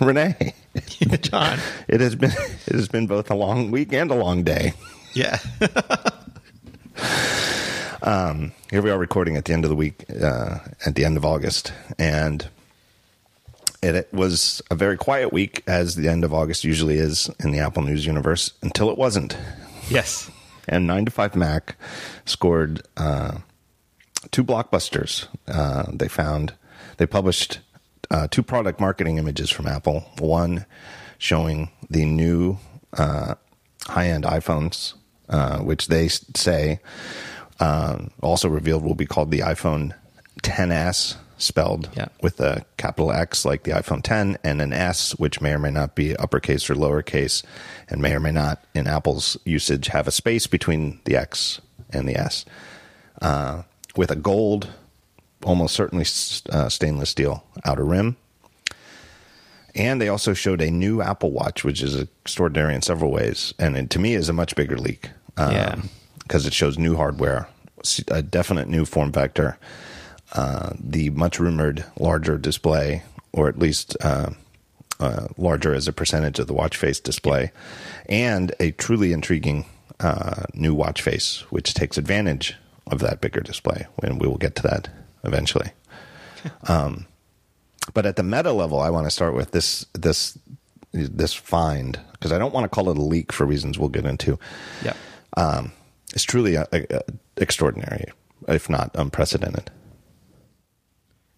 Rene. John. It has been it has been both a long week and a long day. Yeah. Um, here we are recording at the end of the week, uh, at the end of August, and it, it was a very quiet week, as the end of August usually is in the Apple News universe, until it wasn't. yes. And 9 to 5 Mac scored uh, two blockbusters. Uh, they found, they published uh, two product marketing images from Apple. One showing the new uh, high end iPhones, uh, which they say uh, also revealed will be called the iPhone 10s, spelled Yeah. with a capital X like the iPhone 10, and an S, which may or may not be uppercase or lowercase, and may or may not, in Apple's usage, have a space between the X and the S, uh, with a gold, almost certainly uh, stainless steel outer rim. And they also showed a new Apple Watch, which is extraordinary in several ways, and it, to me is a much bigger leak. Yeah. because it shows new hardware, a definite new form factor, uh, the much rumored larger display, or at least uh, uh, larger as a percentage of the watch face display, and a truly intriguing uh, new watch face, which takes advantage of that bigger display. And we will get to that eventually. um, but at the meta level, I want to start with this this this find because I don't want to call it a leak for reasons we'll get into Yeah. it's truly uh uh extraordinary, if not unprecedented.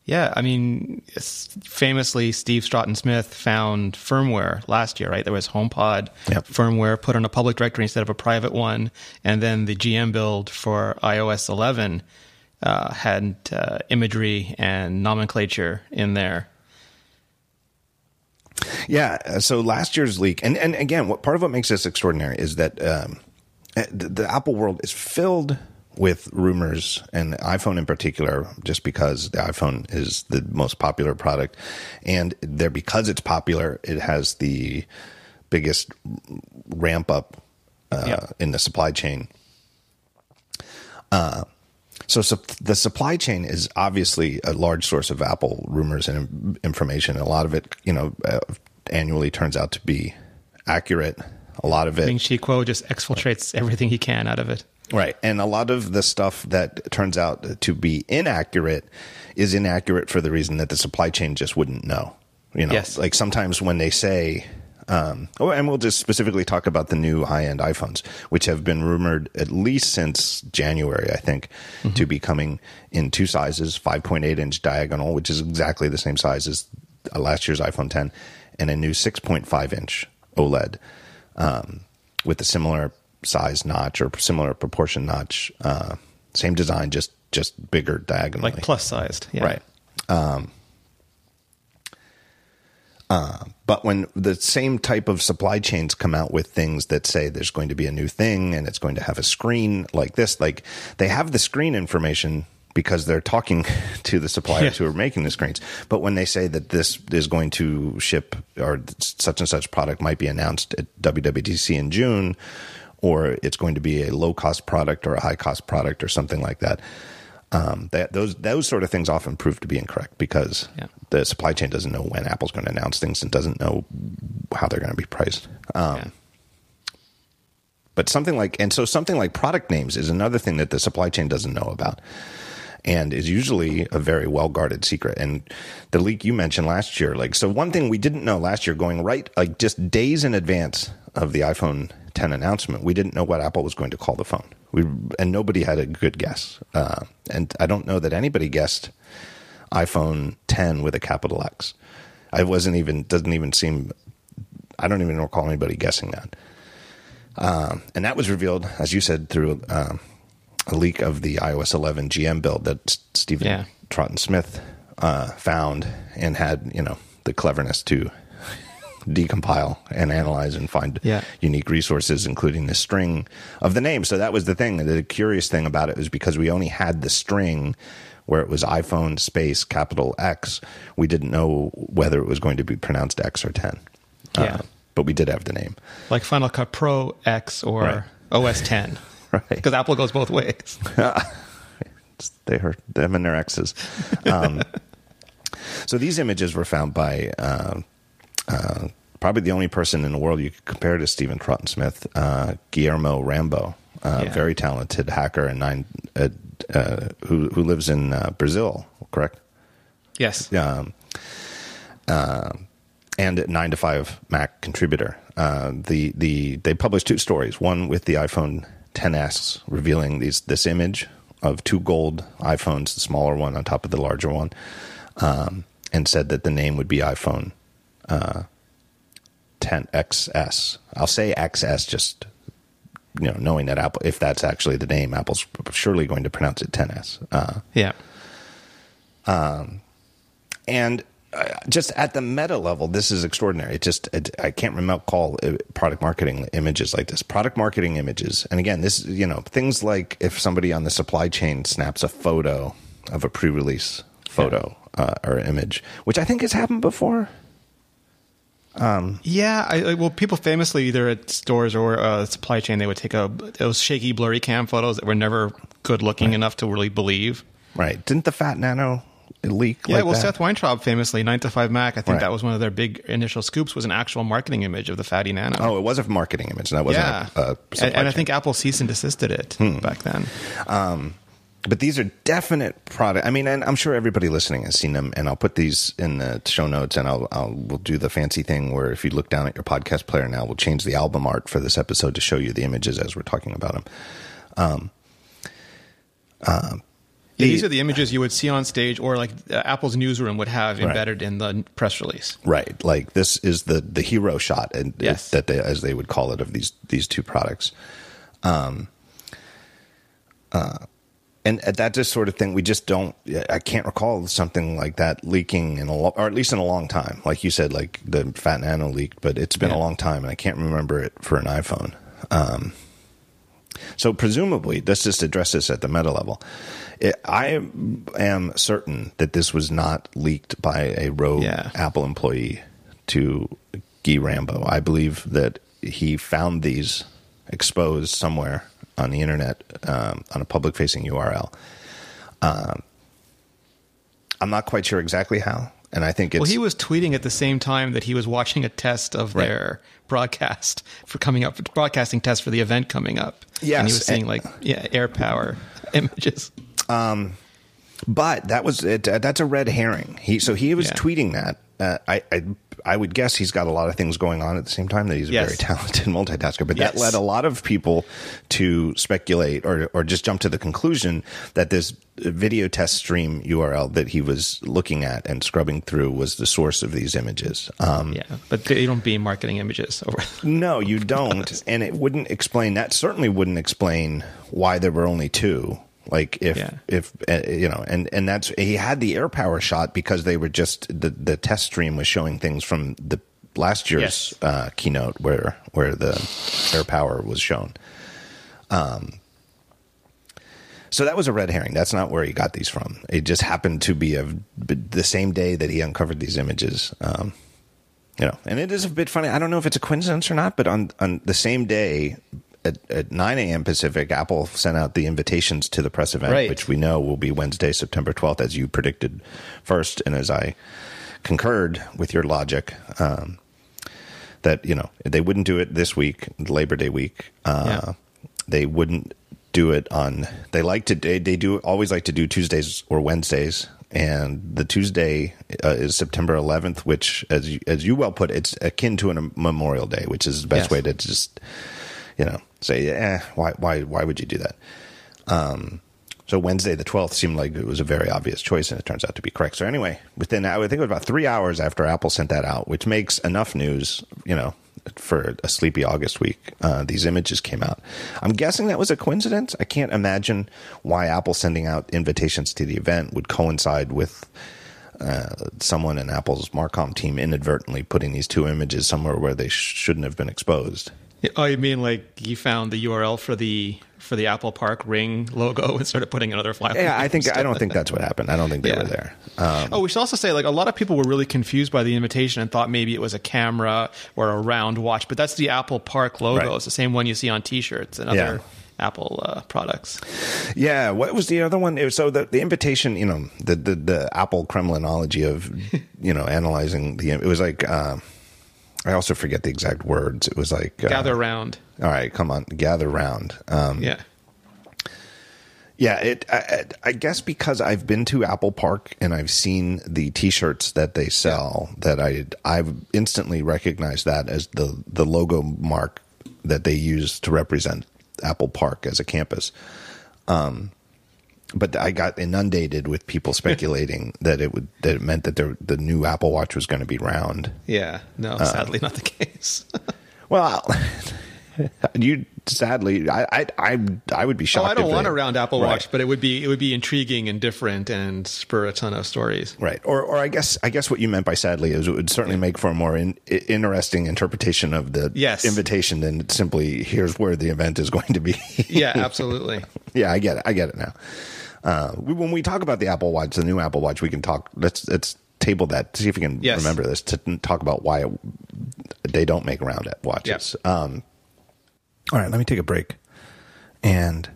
Yeah, I mean, famously, Steve Troughton Smith found firmware last year, right? There was HomePod Yep. firmware put on a public directory instead of a private one, and then the GM build for iOS 11 uh, had uh, imagery and nomenclature in there. Yeah. uh, So last year's leak, and, and again, what part of what makes this extraordinary is that um, uh, the, the Apple world is filled with rumors, and iPhone in particular, just because the iPhone is the most popular product, and there because it's popular, it has the biggest ramp up uh, Yeah. in the supply chain. So, sup- the supply chain is obviously a large source of Apple rumors and information. A lot of it, you know, uh, annually turns out to be accurate. A lot of it, Ming Chi Kuo just exfiltrates everything he can out of it. right, and a lot of the stuff that turns out to be inaccurate is inaccurate for the reason that the supply chain just wouldn't know. You know, Yes. like sometimes when they say, um, oh, and we'll just specifically talk about the new high end iPhones, which have been rumored at least since January, I think, to be coming in two sizes 5.8 inch diagonal, which is exactly the same size as last year's iPhone 10, and a new 6.5 inch OLED um, with a similar size notch or similar proportion notch. Uh, same design, just just bigger diagonally. Like plus sized. Yeah. Right. Um, uh, but when the same type of supply chains come out with things that say there's going to be a new thing and it's going to have a screen like this, like they have the screen information because they're talking to the suppliers Yeah. who are making the screens. But when they say that this is going to ship or such and such product might be announced at WWDC in June, or it's going to be a low cost product or a high cost product or something like that. Um, that those those sort of things often prove to be incorrect because Yeah. the supply chain doesn't know when Apple's going to announce things and doesn't know how they're going to be priced. Um, Yeah. But something like and so something like product names is another thing that the supply chain doesn't know about, and is usually a very well guarded secret. And the leak you mentioned last year, like so, one thing we didn't know last year, going right like just days in advance of the iPhone 10 announcement, we didn't know what Apple was going to call the phone. We and nobody had a good guess, uh, and I don't know that anybody guessed iPhone 10 with a capital X. I wasn't even doesn't even seem. I don't even recall anybody guessing that. Um, and that was revealed, as you said, through um, a leak of the iOS 11 GM build that Stephen Yeah. Troughton Smith uh, found and had, you know, the cleverness to decompile and analyze and find Yeah. unique resources, including the string of the name. So that was the thing. The curious thing about it was because we only had the string where it was iPhone space capital X, we didn't know whether it was going to be pronounced X or 10. Yeah. but we did have the name. Like Final Cut Pro X or Right. OS 10. Right. Because Apple goes both ways. they hurt them and their exes. Um, so these images were found by uh, uh, probably the only person in the world you could compare to Stephen Troughton Smith, uh, Guillermo Rambo, uh, Yeah. very talented hacker and nine, uh, uh, who who lives in uh, Brazil, correct? Yes. um, uh, and a nine to five Mac contributor. Uh, the the they published two stories. One with the iPhone 10s revealing these this image of two gold iPhones, the smaller one on top of the larger one, um, and said that the name would be iPhone uh, 10XS. I'll say XS just. You know, knowing that Apple, if that's actually the name, Apple's surely going to pronounce it 10s. Uh, Yeah. Um, and uh, just at the meta level, this is extraordinary. It just it, I can't remember call uh, product marketing images like this. Product marketing images, and again, this you know things like if somebody on the supply chain snaps a photo of a pre-release photo uh, or image, which I think has happened before. Um, yeah, I, well, people famously either at stores or uh, supply chain, they would take a those shaky, blurry cam photos that were never good looking enough to really believe. Right? Didn't the Fat Nano leak? Yeah, like well, that? Seth Weintraub famously, 9 to 5 Mac, I think Right. that was one of their big initial scoops, was an actual marketing image of the Fatty Nano. Oh, it was a marketing image. And that wasn't yeah. a, a and, and I think Apple cease and desisted it hmm. back then. Um, but these are definite product. I mean, and I'm sure everybody listening has seen them, and I'll put these in the show notes, and I'll, I'll we'll do the fancy thing where if you look down at your podcast player now, we'll change the album art for this episode to show you the images as we're talking about them. Yeah, these are the images you would see on stage or like uh, Apple's newsroom would have Right. embedded in the press release. Right, like this is the the hero shot, and Yes. that they as they would call it of these these two products. Um, uh, and that just sort of thing we just don't. I can't recall something like that leaking in a lo- or at least in a long time. Like you said, like the Fat Nano leaked, but it's been Yeah. a long time, and I can't remember it for an iPhone. Um, so presumably, let's just address this at the meta level. It, I am certain that this was not leaked by a rogue Yeah. Apple employee to Guy Rambo. I believe that he found these exposed somewhere on the internet um, on a public facing URL. Um, I'm not quite sure exactly how, and I think it's Well, he was tweeting at the same time that he was watching a test of Right. their broadcast for coming up, broadcasting test for the event coming up. Yes, and he was seeing like yeah, AirPower images. But that was it. Uh, that's a red herring. He so he was Yeah. tweeting that. Uh, I, I I would guess he's got a lot of things going on at the same time. That he's a Yes. very talented multitasker. But that led a lot of people to speculate or or just jump to the conclusion that this video test stream URL that he was looking at and scrubbing through was the source of these images. Um, Yeah, but they don't be marketing images over. no, you don't, and it wouldn't explain that. Certainly, wouldn't explain why there were only two. Like if Yeah. if uh, you know, and and that's he had the AirPower shot because they were just the the test stream was showing things from the last year's Yes. uh, keynote where where the AirPower was shown. Um. So that was a red herring. That's not where he got these from. It just happened to be of the same day that he uncovered these images. Um, you know, and it is a bit funny. I don't know if it's a coincidence or not, but on on the same day at, at 9 a.m. Pacific, Apple sent out the invitations to the press event, Right. which we know will be Wednesday, September 12th, as you predicted first, and as I concurred with your logic. Um, that you know they wouldn't do it this week, Labor Day week. Uh, Yeah. They wouldn't do it on. They like to. They, they do always like to do Tuesdays or Wednesdays, and the Tuesday uh, is September 11th, which, as you, as you well put, it's akin to a Memorial Day, which is the best Yes. way to just you know say, eh, why why why would you do that? Um, so Wednesday the 12th seemed like it was a very obvious choice, and it turns out to be correct. So anyway, within I think it was about three hours after Apple sent that out, which makes enough news, you know, for a sleepy August week. Uh, these images came out. I'm guessing that was a coincidence. I can't imagine why Apple sending out invitations to the event would coincide with uh, someone in Apple's Marcom team inadvertently putting these two images somewhere where they sh- shouldn't have been exposed. Oh, you mean like he found the URL for the for the Apple Park Ring logo and started putting another file? Yeah, I think I don't think that's what happened. I don't think they Yeah. were there. Um, Oh, we should also say like a lot of people were really confused by the invitation and thought maybe it was a camera or a round watch, but that's the Apple Park logo. Right. It's the same one you see on T-shirts and Yeah. other Apple uh, products. Yeah, what was the other one? Was- So the, the invitation, you know, the, the the Apple Kremlinology of you know analyzing the it was like uh, I also forget the exact words. It was like uh, Gather round. All right, come on, gather round. Um, Yeah. Yeah, it. I, I- I guess because I've been to Apple Park and I've seen the T-shirts that they sell, that I I've instantly recognized that as the the logo mark that they use to represent Apple Park as a campus. Um, but I got inundated with people speculating that it would that it meant that the the new Apple Watch was going to be round. Yeah. No, Uh, sadly not the case. Well, you sadly, I I I, I would be oh, shocked. I don't want they- a round Apple Right. Watch, but it would be it would be intriguing and different and spur a ton of stories. Right. Or, or I guess, I guess what you meant by sadly is it would certainly make for a more in, interesting interpretation of the Yes. invitation than simply here's where the event is going to be. Yeah, absolutely. yeah, I get it. I get it now. Uh, we, when we talk about the Apple Watch, the new Apple Watch, we can talk. Let's let's table that. See if we can Yes. remember this to talk about why it, they don't make round watches. Um, all right, let me take a break and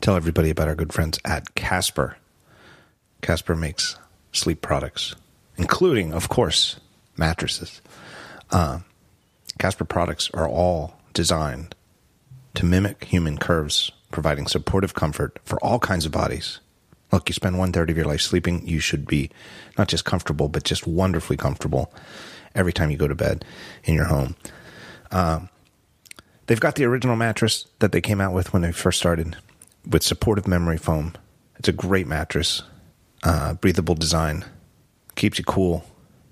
tell everybody about our good friends at Casper. Casper makes sleep products, including, of course, mattresses. Uh, Casper products are all designed to mimic human curves, providing supportive comfort for all kinds of bodies. Look, you spend one third of your life sleeping, you should be not just comfortable, but just wonderfully comfortable every time you go to bed in your home. Um, they've got the original mattress that they came out with when they first started with supportive memory foam. It's a great mattress, uh, breathable design, keeps you cool,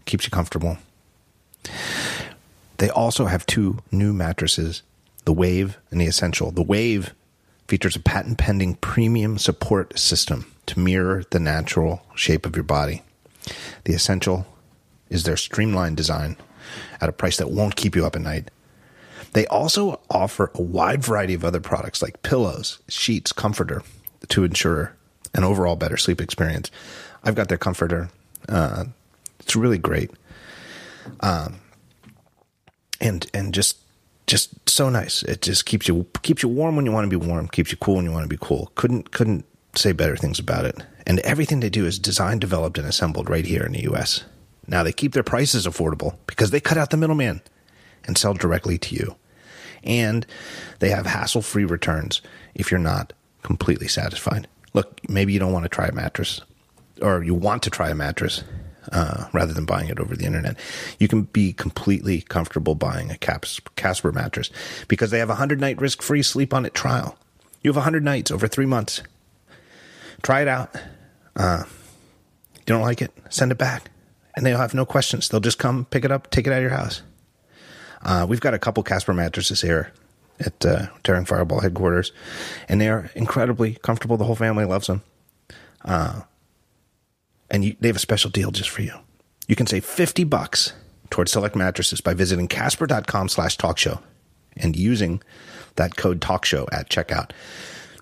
keeps you comfortable. They also have two new mattresses, the Wave and the Essential. The Wave features a patent pending premium support system to mirror the natural shape of your body. The Essential is their streamlined design at a price that won't keep you up at night. They also offer a wide variety of other products like pillows, sheets, comforter to ensure an overall better sleep experience. I've got their comforter. Uh, it's really great. Um, and and just just so nice. It just keeps you keeps you warm when you want to be warm, keeps you cool when you want to be cool. Couldn't couldn't say better things about it. And everything they do is designed, developed, and assembled right here in the US. Now they keep their prices affordable because they cut out the middleman and sell directly to you. And they have hassle-free returns if you're not completely satisfied. Look, maybe you don't want to try a mattress or you want to try a mattress uh, rather than buying it over the internet, you can be completely comfortable buying a Cas- Casper mattress because they have a 100 night risk free sleep on it trial. You have 100 nights over three months. Try it out. Uh, you don't like it, send it back. And they'll have no questions. They'll just come pick it up, take it out of your house. Uh, we've got a couple Casper mattresses here at uh, Daring Fireball headquarters, and they are incredibly comfortable. The whole family loves them and you, they have a special deal just for you. You can save 50 bucks towards select mattresses by visiting casper.com slash talk show and using that code talk show at checkout.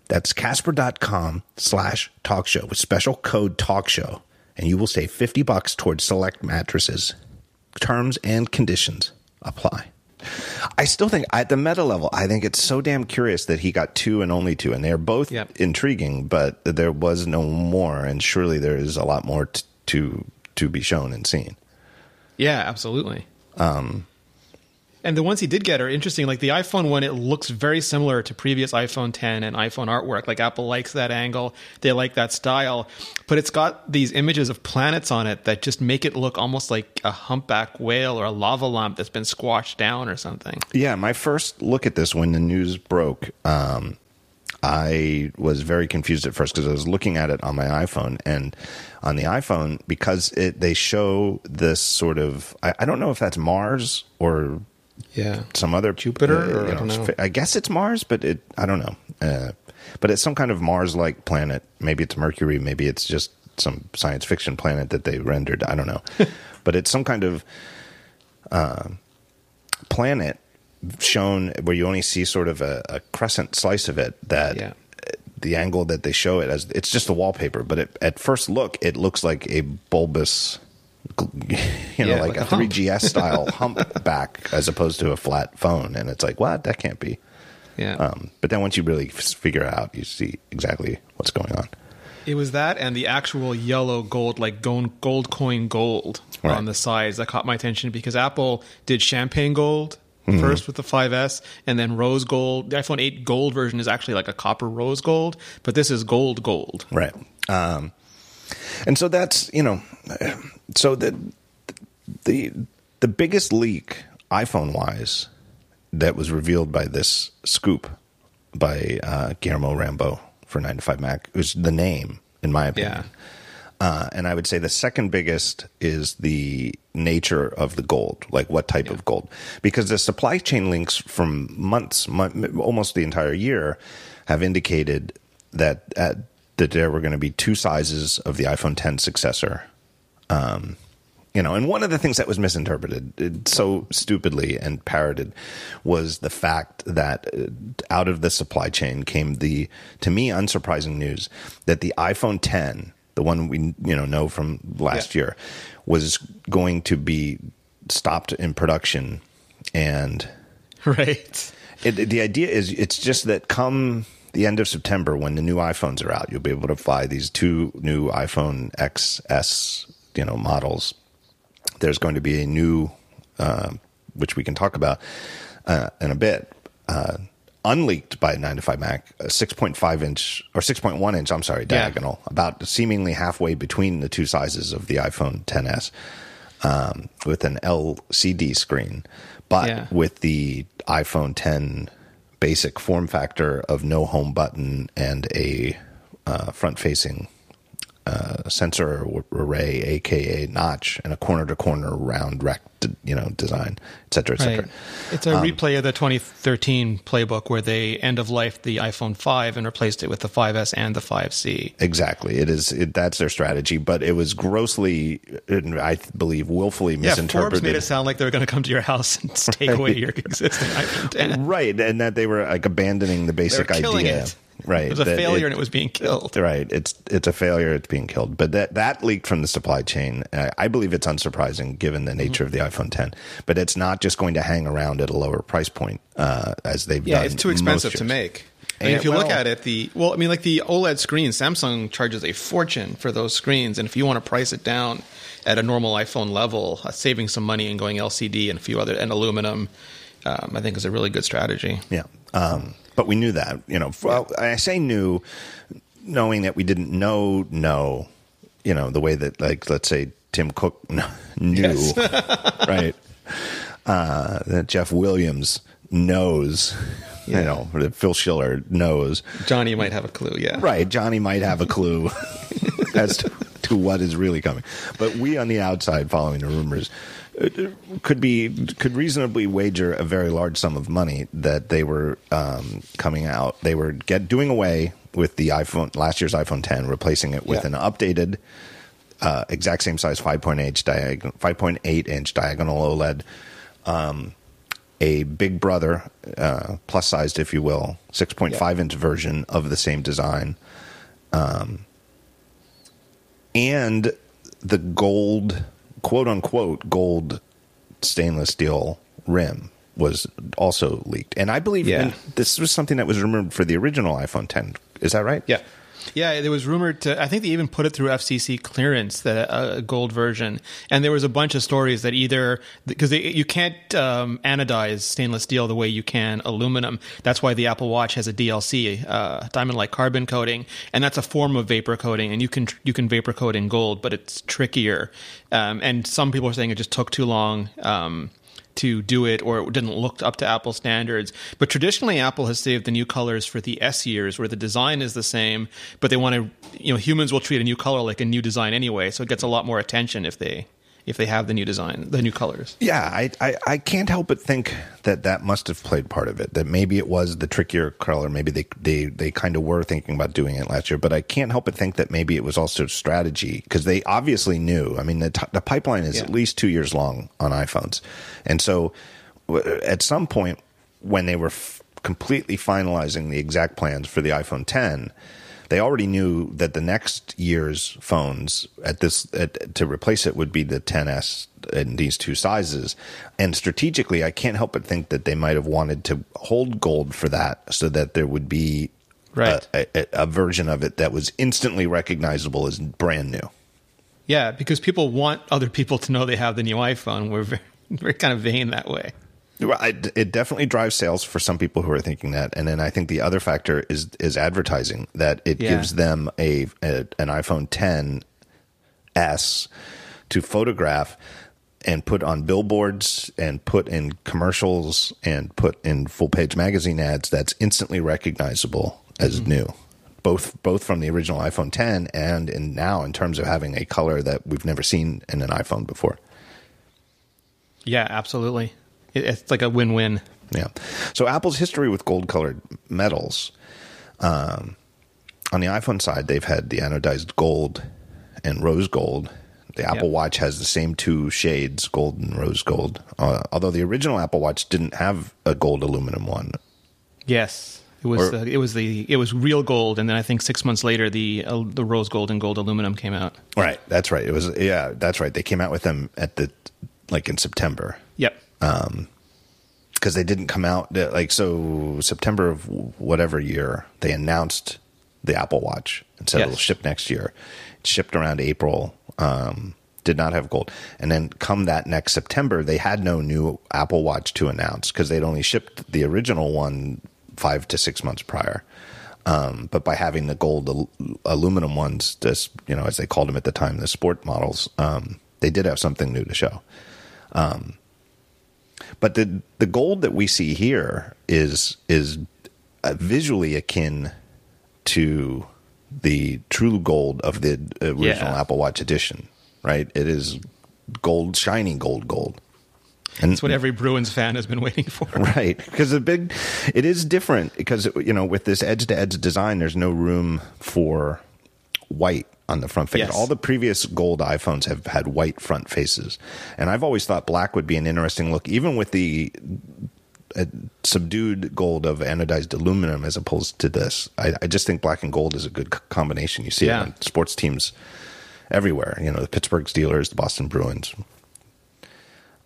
That's casper.com slash talk show with special code talk show and you will save 50 bucks towards select mattresses. Terms and conditions apply. I still think at the meta level, I think it's so damn curious that he got two and only two, and they're both Yep. intriguing. But there was no more, and surely there is a lot more t- to to be shown and seen. Yeah, absolutely. Um, and the ones he did get are interesting. Like the iPhone one, it looks very similar to previous iPhone 10 and iPhone artwork. Like Apple likes that angle, they like that style, but it's got these images of planets on it that just make it look almost like a humpback whale or a lava lamp that's been squashed down or something. Yeah, my first look at this when the news broke, um, I was very confused at first because I was looking at it on my iPhone, and on the iPhone because it they show this sort of I, I don't know if that's Mars or Yeah. some other Jupiter, uh, or I don't know. I guess it's Mars, but it I don't know. Uh, but it's some kind of Mars-like planet. Maybe it's Mercury. Maybe it's just some science fiction planet that they rendered. I don't know. but it's some kind of uh, planet shown where you only see sort of a, a crescent slice of it. That Yeah. the angle that they show it as it's just a wallpaper, but it, at first look it looks like a bulbous. You know, Yeah, like, like a a 3GS style humpback as opposed to a flat phone, and it's like, what? That can't be. Yeah. Um, but then once you really f- figure out, you see exactly what's going on. It was that and the actual yellow gold, like gold, gold coin gold Right. on the sides that caught my attention because Apple did champagne gold Mm-hmm. first with the 5S and then rose gold. The iPhone 8 gold version is actually like a copper rose gold, but this is gold gold. Right. Um, and so that's you know, so the the the biggest leak iPhone wise that was revealed by this scoop by uh, Guillermo Rambo for 9 to 5 Mac was the name, in my opinion. Uh, and I would say the second biggest is the nature of the gold, like what type of gold, because the supply chain links from months, mon- almost the entire year, have indicated that uh, that there were going to be two sizes of the iPhone 10 successor. Um, you know, and one of the things that was misinterpreted uh, so stupidly and parroted was the fact that uh, out of the supply chain came the, to me, unsurprising news that the iPhone 10, the one we you know know from last Yeah. year, was going to be stopped in production, and Right. it, the idea is it's just that come the end of September when the new iPhones are out, you'll be able to buy these two new iPhone XS, you know, models. There's going to be a new, uh, which we can talk about uh, in a bit, uh, unleaked by 9 to 5 Mac, a 6.5 inch or 6.1 inch, I'm sorry, diagonal, about seemingly halfway between the two sizes of the iPhone 10s um, with an LCD screen, but Yeah. with the iPhone 10 basic form factor of no home button and a uh, front facing uh, sensor array, aka notch, and a corner to corner round rect, you know, design, et cetera, et cetera. Right. It's a replay of the 2013 playbook where they end of life the iPhone 5 and replaced it with the 5S and the 5C. Exactly, it is. It, that's their strategy, but it was grossly, and I believe, willfully Yeah, Forbes misinterpreted. made it sound like they were going to come to your house and take away your existing iPhone 10. right, and that they were like abandoning the basic idea. it. Right, It was a that failure it- and it was being killed. Right. It's it's a failure. It's being killed. But that that leaked from the supply chain. I, I believe it's unsurprising given the nature of the iPhone 10. But it's not just going to hang around at a lower price point uh, as they've done. Yeah, done. it's too expensive to make. I mean, if you look at it, the well, I mean, like the OLED screen, Samsung charges a fortune for those screens, and if you want to price it down at a normal iPhone level, uh, saving some money and going LCD and a few other and aluminum, um, I think is a really good strategy. Yeah. Um, but we knew that. You know, well, I say knew, knowing that we didn't know know. You know the way that like let's say Tim Cook knew, Yes. right? Uh, that Jeff Williams knows. You know that Phil Schiller knows. Johnny might have a clue. Yeah, Right. Johnny might have a clue as to, to what is really coming. But we on the outside following the rumors could be could reasonably wager a very large sum of money that they were um, coming out. They were get doing away with the iPhone last year's iPhone 10, replacing it with Yeah. an updated uh, exact same size 5.8 inch diagonal 5.8 inch diagonal OLED um, a big brother uh, plus sized if you will 6.5 inch version of the same design um, and the gold quote unquote gold stainless steel rim was also leaked and i believe Yeah. this was something that was rumored for the original iphone 10 is that right Yeah. Yeah, there was rumored to. I think they even put it through FCC clearance, the uh, gold version, and there was a bunch of stories that either because you can't um, anodize stainless steel the way you can aluminum. That's why the Apple Watch has a DLC, uh, diamond-like carbon coating, and that's a form of vapor coating, and you can you can vapor coat in gold, but it's trickier. Um, and some people are saying it just took too long. Um, to do it or it didn't look up to Apple standards. But traditionally, Apple has saved the new colors for the S years where the design is the same, but they want to, you know, humans will treat a new color like a new design anyway. So it gets a lot more attention if they. If they have the new design, the new colors, Yeah, I, I, I can't help but think that that must have played part of it. That maybe it was the trickier color. Maybe they they they kind of were thinking about doing it last year. But I can't help but think that maybe it was also strategy because they obviously knew. I mean, the t- the pipeline is Yeah. at least two years long on iPhones, and so w- at some point when they were f- completely finalizing the exact plans for the iPhone 10 they already knew that the next year's phones at this at, to replace it would be the 10s in these two sizes and strategically i can't help but think that they might have wanted to hold gold for that so that there would be Right. a, a, a version of it that was instantly recognizable as brand new. Yeah, because people want other people to know they have the new iPhone. We're very, we're kind of vain that way. It definitely drives sales for some people who are thinking that, and then I think the other factor is is advertising that it Yeah. gives them a, a an iPhone 10s to photograph and put on billboards and put in commercials and put in full page magazine ads that's instantly recognizable as mm-hmm. new both both from the original iPhone 10 and in now in terms of having a color that we've never seen in an iPhone before. Yeah, absolutely. It, it's like a win-win. Yeah. So Apple's history with gold colored metals. Um, on the iPhone side, they've had the anodized gold and rose gold. The Apple Yep. Watch has the same two shades, gold and rose gold. Uh, although the original Apple Watch didn't have a gold aluminum one. Yes, it was. Or- uh, it was the. It was real gold, and then I think six months later, the uh, the rose gold and gold aluminum came out. Right. That's right. It was yeah. That's right. They came out with them at the like in September. Yep. Because they didn't come out like so September of whatever year they announced the Apple Watch and said Yes. it'll ship next year. It shipped around April. Um, did not have gold, and then come that next September, they had no new Apple Watch to announce because they'd only shipped the original one five to six months prior. Um, but by having the gold al- aluminum ones, this you know as they called them at the time, the sport models, um, they did have something new to show. But the the gold that we see here is is uh, visually akin to the true gold of the original Yeah. Apple Watch edition, right? It is gold, shiny gold, gold. And That's what every Bruins fan has been waiting for. right because the big it is different because you know with this edge to edge design there's no room for white on the front face Yes. all the previous gold iphones have had white front faces and i've always thought black would be an interesting look even with the uh, subdued gold of anodized aluminum as opposed to this i, I just think black and gold is a good c- combination you see Yeah. it on sports teams everywhere you know the pittsburgh steelers the boston bruins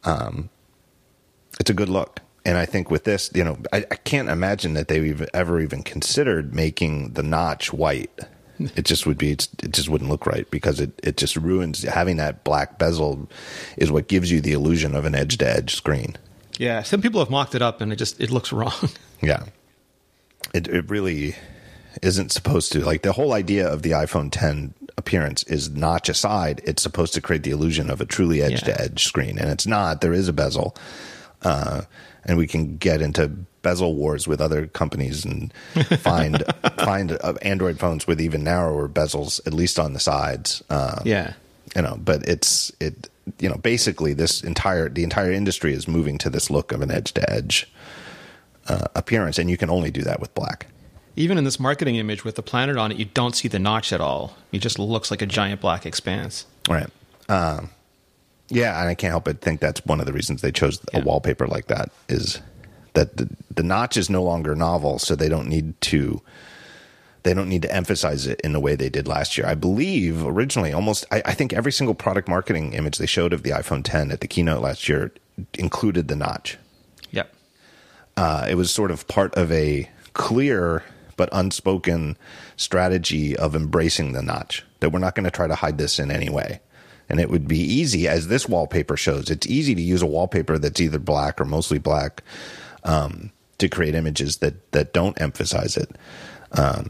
Um, it's a good look. And I think with this, you know, I, I can't imagine that they've ever even considered making the notch white. It just would be, it's, it just wouldn't look right because it, it just ruins having that black bezel is what gives you the illusion of an edge to edge screen. Yeah, some people have mocked it up, and it just it looks wrong. Yeah. It, it really isn't supposed to. Like the whole idea of the iPhone 10 appearance is notch aside, it's supposed to create the illusion of a truly edge to edge screen. And it's not. There is a bezel. Uh, and we can get into bezel wars with other companies and find find uh, Android phones with even narrower bezels, at least on the sides. Uh, yeah, you know, but it's it. You know, basically, this entire the entire industry is moving to this look of an edge to edge appearance, and you can only do that with black. even in this marketing image with the planet on it, you don't see the notch at all. It just looks like a giant black expanse. Right. Um, yeah, and I can't help but think that's one of the reasons they chose a wallpaper like that is that the, the notch is no longer novel, so they don't need to they don't need to emphasize it in the way they did last year. I believe originally almost I, I think every single product marketing image they showed of the iPhone 10 at the keynote last year included the notch. Yep. uh, it was sort of part of a clear but unspoken strategy of embracing the notch that we're not going to try to hide this in any way and it would be easy as this wallpaper shows it's easy to use a wallpaper that's either black or mostly black um, to create images that that don't emphasize it um,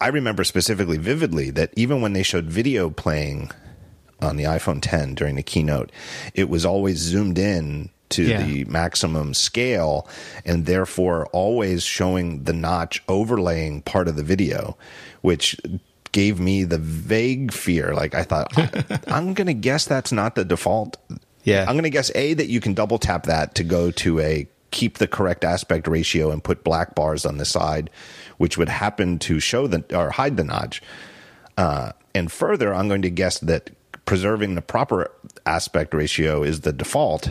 i remember specifically vividly that even when they showed video playing on the iphone 10 during the keynote it was always zoomed in to Yeah. the maximum scale and therefore always showing the notch overlaying part of the video, which gave me the vague fear. Like I thought, I, I'm going to guess that's not the default. Yeah. I'm going to guess A, that you can double tap that to go to a keep the correct aspect ratio and put black bars on the side, which would happen to show the or hide the notch. Uh, and further, I'm going to guess that preserving the proper aspect ratio is the default.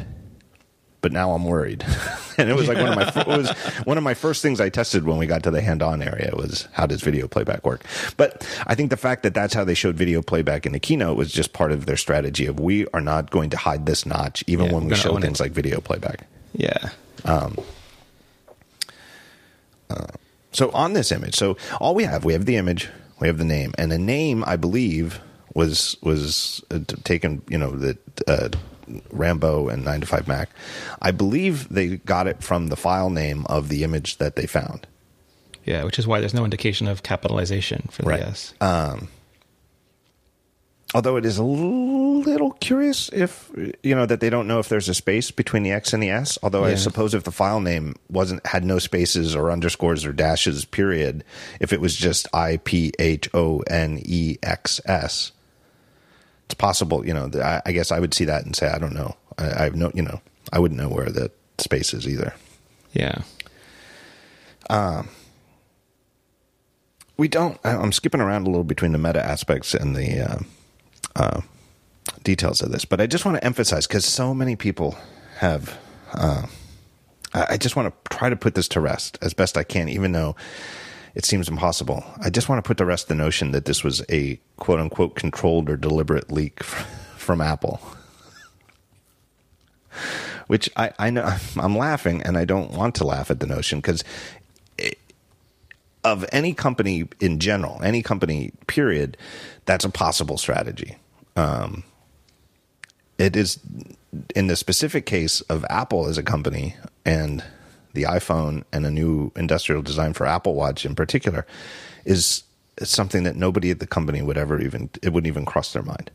But now I'm worried, and it was like one of my it was one of my first things I tested when we got to the hand-on area was how does video playback work. But I think the fact that that's how they showed video playback in the keynote was just part of their strategy of we are not going to hide this notch even Yeah, when we show own it. things like video playback. Yeah. So on this image, so all we have, we have the image, we have the name, and the name, I believe, was was uh, taken. You know, the uh, Rambo and nine to five Mac. I believe they got it from the file name of the image that they found. Yeah, which is why there's no indication of capitalization for the Right. S. Although it is a little curious if you know that they don't know if there's a space between the X and the S. Although I suppose if the file name wasn't had no spaces or underscores or dashes, period, if it was just I P H O N E X S, it's possible. You know, I, I guess I would see that and say I don't know. I, I have no, you know, I wouldn't know where the space is either. yeah. Um we don't i'm skipping around a little between the meta aspects and the uh, uh, details of this but i just want to emphasize because so many people have uh, I, just want to try to put this to rest as best i can even though it seems impossible i just want to put to rest the notion that this was a quote unquote controlled or deliberate leak from apple which I, I know i'm laughing and i don't want to laugh at the notion because of any company in general, any company period, that's a possible strategy. Um, it is in the specific case of Apple as a company and the iPhone and a new industrial design for Apple Watch in particular is something that nobody at the company would ever even it wouldn't even cross their mind.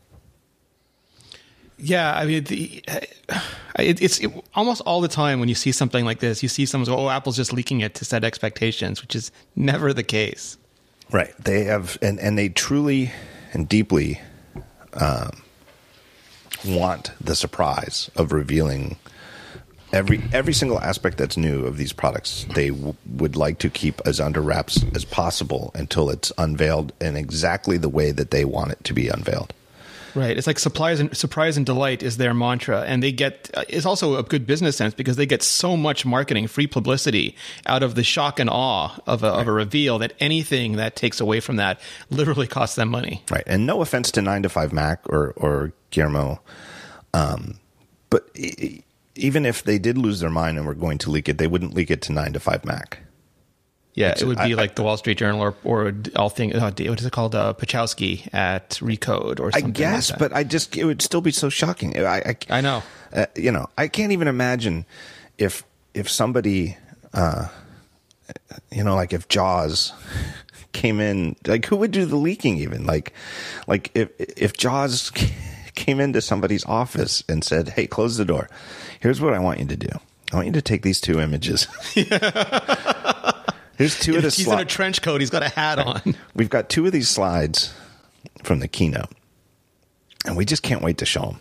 Yeah, I mean, the, it, it's it, almost all the time when you see something like this, you see someone go, "Oh, Apple's just leaking it to set expectations," which is never the case. Right. They have, and, and they truly and deeply um, want the surprise of revealing every every single aspect that's new of these products. They w- would like to keep as under wraps as possible until it's unveiled in exactly the way that they want it to be unveiled. Right. It's like surprise and surprise and delight is their mantra, and they get. uh, It's also a good business sense because they get so much marketing, free publicity out of the shock and awe of a, of a reveal that anything that takes away from that literally costs them money. Right. And no offense to 9 to 5 Mac or, or Guillermo, um, but even if they did lose their mind and were going to leak it, they wouldn't leak it to 9 to 5 Mac. Yeah, it would be I- like the Wall Street Journal or or all thing. Uh, what is it called? Uh, Pachowski at Recode or something. I guess, like but I just it would still be so shocking. I I, I know. uh, you know I can't even imagine if if somebody uh, you know like if Jaws came in like who would do the leaking even like like if if Jaws came into somebody's office and said hey close the door here's what I want you to do I want you to take these two images here's two of the He's in a trench coat. He's got a hat on. We've got two of these slides from the keynote, and we just can't wait to show them.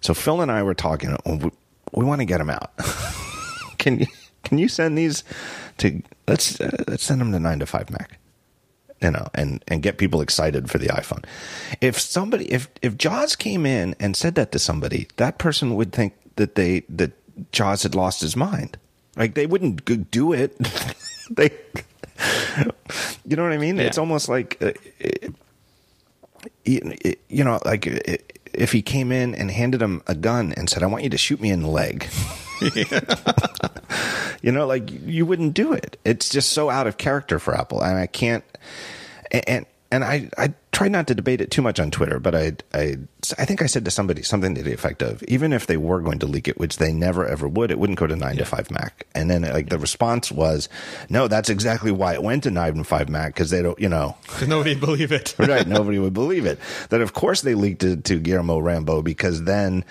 So Phil and I were talking. We, we want to get them out. can you can you send these to let's uh, let's send them to nine to five Mac, you know, and and get people excited for the iPhone. If somebody if if Jaws came in and said that to somebody, that person would think that they that Jaws had lost his mind. Like they wouldn't do it. they you know what I mean? Yeah. It's almost like, uh, it, it- you know, like uh, if he came in and handed him a gun and said, "I want you to shoot me in the leg," you know, like you wouldn't do it. It's just so out of character for Apple, and I can't. And and I I try not to debate it too much on Twitter, but I I I think I said to somebody something to the effect of, even if they were going to leak it, which they never ever would, it wouldn't go to nine to five Mac. And then like the response was, no, that's exactly why it went to nine to five Mac because they don't, you know. Nobody believe it. right, nobody would believe it. That of course they leaked it to Guillermo Rambo because then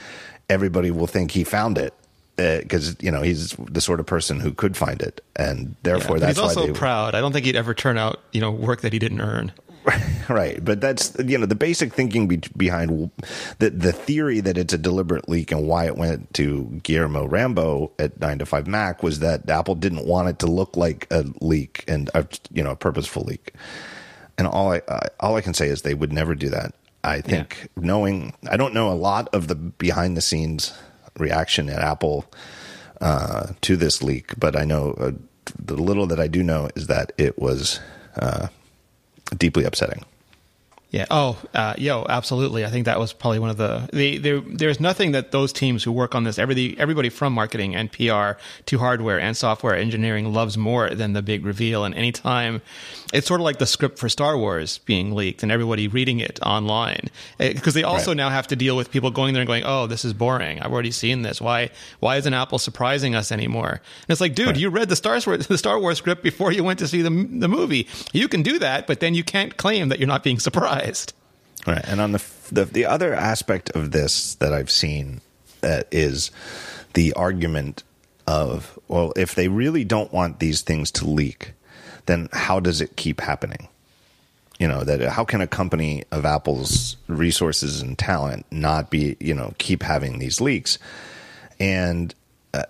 everybody will think he found it eh, because you know he's the sort of person who could find it, and therefore But that's he's also why they proud. I don't think he'd ever turn out, you know, work that he didn't earn. right. But that's you know the basic thinking be- behind the the theory that it's a deliberate leak and why it went to Guillermo Rambo at nine to five Mac was that Apple didn't want it to look like a leak and a, you know a purposeful leak. And all I uh, all I can say is they would never do that. I think knowing I don't know a lot of the behind the scenes reaction at Apple uh, to this leak, but I know uh, the little that I do know is that it was uh, deeply upsetting. Yeah. Oh, uh, yo, absolutely. I think that was probably one of the, the there. There's nothing that those teams who work on this, everybody, everybody from marketing and PR to hardware and software engineering loves more than the big reveal. And anytime, it's sort of like the script for Star Wars being leaked and everybody reading it online because eh, they also right. now have to deal with people going there and going, "Oh, this is boring. I've already seen this. Why? Why isn't Apple surprising us anymore?" And it's like, dude, right. you read the Star Wars the Star Wars script before you went to see the the movie. You can do that, but then you can't claim that you're not being surprised surprised. Right, and on the the, the other aspect of this that I've seen uh, is the argument of well, if they really don't want these things to leak, then how does it keep happening? You know that how can a company of Apple's resources and talent not be you know keep having these leaks? And uh,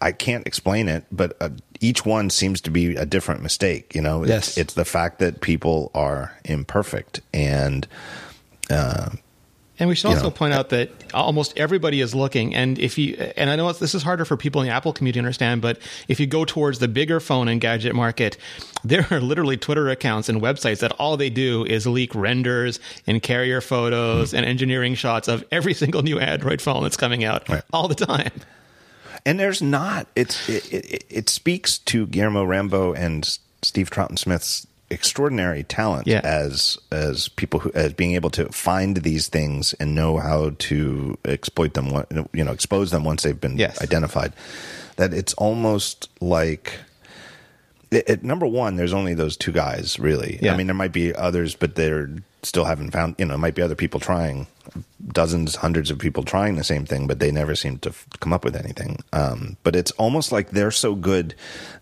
I can't explain it, but uh, each one seems to be a different mistake. You know, yes. it's, it's the fact that people are imperfect, and uh, and we should also know, point out that almost everybody is looking. And if you, and I know this is harder for people in the Apple community to understand, but if you go towards the bigger phone and gadget market, there are literally Twitter accounts and websites that all they do is leak renders and carrier photos mm-hmm. and engineering shots of every single new Android phone that's coming out right. all the time and there's not. It's it, it, it speaks to Guilherme Rambo and Steve Troughton-Smith's extraordinary talent yeah. as as people who as being able to find these things and know how to exploit them you know expose them once they've been yes. identified that it's almost like it, number one there's only those two guys really yeah. i mean there might be others but they're still haven't found you know it might be other people trying dozens, hundreds of people trying the same thing, but they never seem to f- come up with anything. Um, but it's almost like they're so good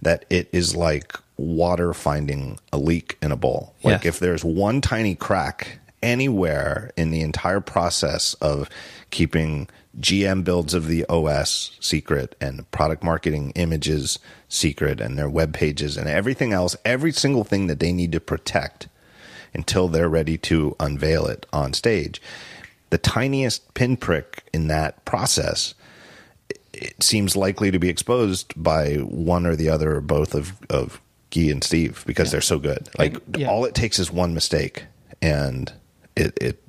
that it is like water finding a leak in a bowl. Like if there's one tiny crack anywhere in the entire process of keeping GM builds of the OS secret and product marketing images secret and their web pages and everything else, every single thing that they need to protect until they're ready to unveil it on stage the tiniest pinprick in that process it seems likely to be exposed by one or the other or both of of Guy and Steve because yeah. they're so good. Like yeah. all it takes is one mistake and it, it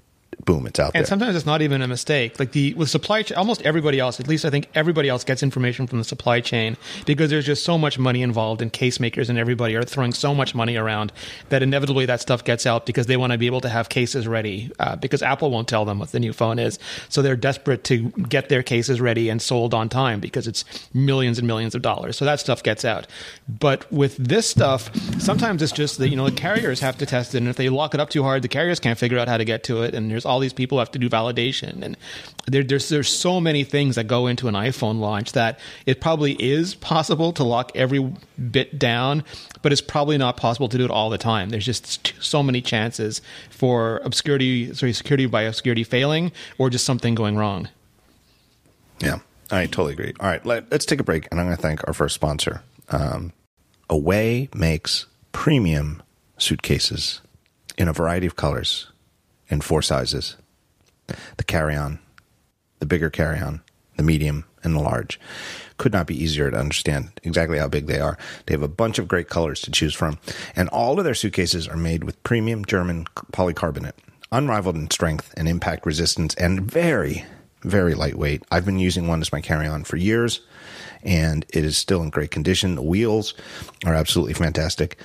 boom, it's out and there. And sometimes it's not even a mistake. Like the with supply chain, almost everybody else, at least I think everybody else gets information from the supply chain because there's just so much money involved, and case makers and everybody are throwing so much money around that inevitably that stuff gets out because they want to be able to have cases ready uh, because Apple won't tell them what the new phone is, so they're desperate to get their cases ready and sold on time because it's millions and millions of dollars. So that stuff gets out. But with this stuff, sometimes it's just that you know the carriers have to test it, and if they lock it up too hard, the carriers can't figure out how to get to it, and there's all these people have to do validation, and there, there's there's so many things that go into an iPhone launch that it probably is possible to lock every bit down, but it's probably not possible to do it all the time. There's just so many chances for obscurity, sorry, security by obscurity failing, or just something going wrong. Yeah, I totally agree. All right, let, us take a break, and I'm going to thank our first sponsor. Um, Away makes premium suitcases in a variety of colors in four sizes the carry on, the bigger carry on, the medium, and the large. Could not be easier to understand exactly how big they are. They have a bunch of great colors to choose from, and all of their suitcases are made with premium German polycarbonate, unrivaled in strength and impact resistance, and very, very lightweight. I've been using one as my carry on for years, and it is still in great condition. The wheels are absolutely fantastic.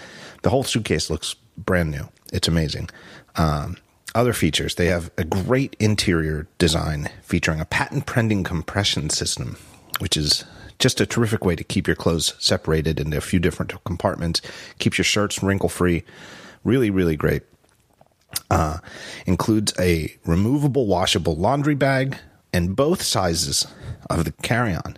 The whole suitcase looks brand new. It's amazing. Um, other features they have a great interior design featuring a patent pending compression system, which is just a terrific way to keep your clothes separated into a few different compartments, keeps your shirts wrinkle free. Really, really great. Uh, includes a removable washable laundry bag, and both sizes of the carry on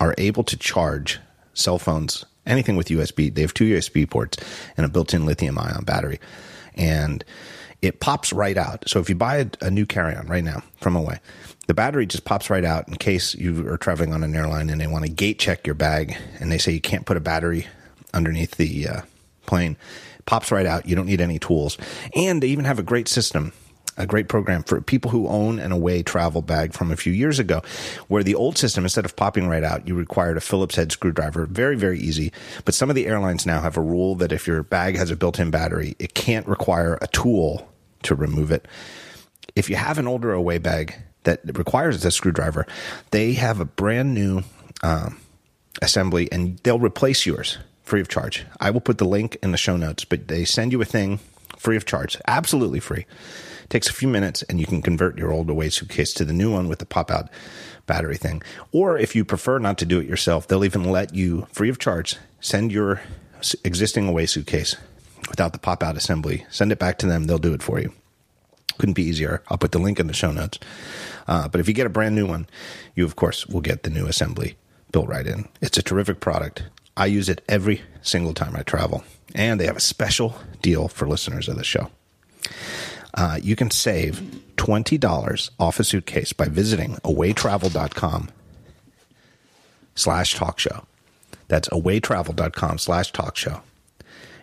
are able to charge cell phones, anything with USB. They have two USB ports and a built in lithium ion battery. And it pops right out. So if you buy a, a new carry on right now from Away, the battery just pops right out in case you are traveling on an airline and they want to gate check your bag and they say you can't put a battery underneath the uh, plane. It pops right out. You don't need any tools. And they even have a great system a great program for people who own an away travel bag from a few years ago, where the old system, instead of popping right out, you required a Phillips head screwdriver. Very, very easy. But some of the airlines now have a rule that if your bag has a built in battery, it can't require a tool to remove it. If you have an older away bag that requires a screwdriver, they have a brand new um, assembly and they'll replace yours free of charge. I will put the link in the show notes, but they send you a thing free of charge, absolutely free. takes a few minutes and you can convert your old away suitcase to the new one with the pop out battery thing. Or if you prefer not to do it yourself, they'll even let you free of charge send your existing away suitcase without the pop out assembly. Send it back to them, they'll do it for you. Couldn't be easier. I'll put the link in the show notes. Uh, but if you get a brand new one, you of course will get the new assembly built right in. It's a terrific product. I use it every single time I travel. And they have a special deal for listeners of the show. Uh, you can save $20 off a suitcase by visiting awaytravel.com slash talk show. That's awaytravel.com slash talk show.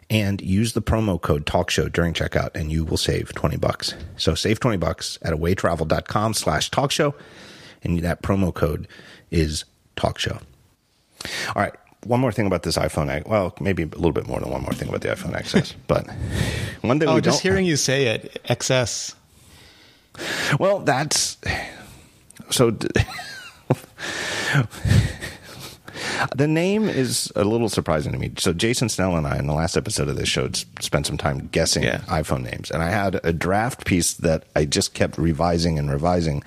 And use the promo code talk show during checkout and you will save 20 bucks. So save 20 bucks at awaytravel.com slash talk show. And that promo code is talk show. All right one more thing about this iPhone. X. Well, maybe a little bit more than one more thing about the iPhone XS. but one thing. Oh, just hearing you say it, XS. Well, that's so. the name is a little surprising to me. So Jason Snell and I, in the last episode of this show, spent some time guessing yeah. iPhone names, and I had a draft piece that I just kept revising and revising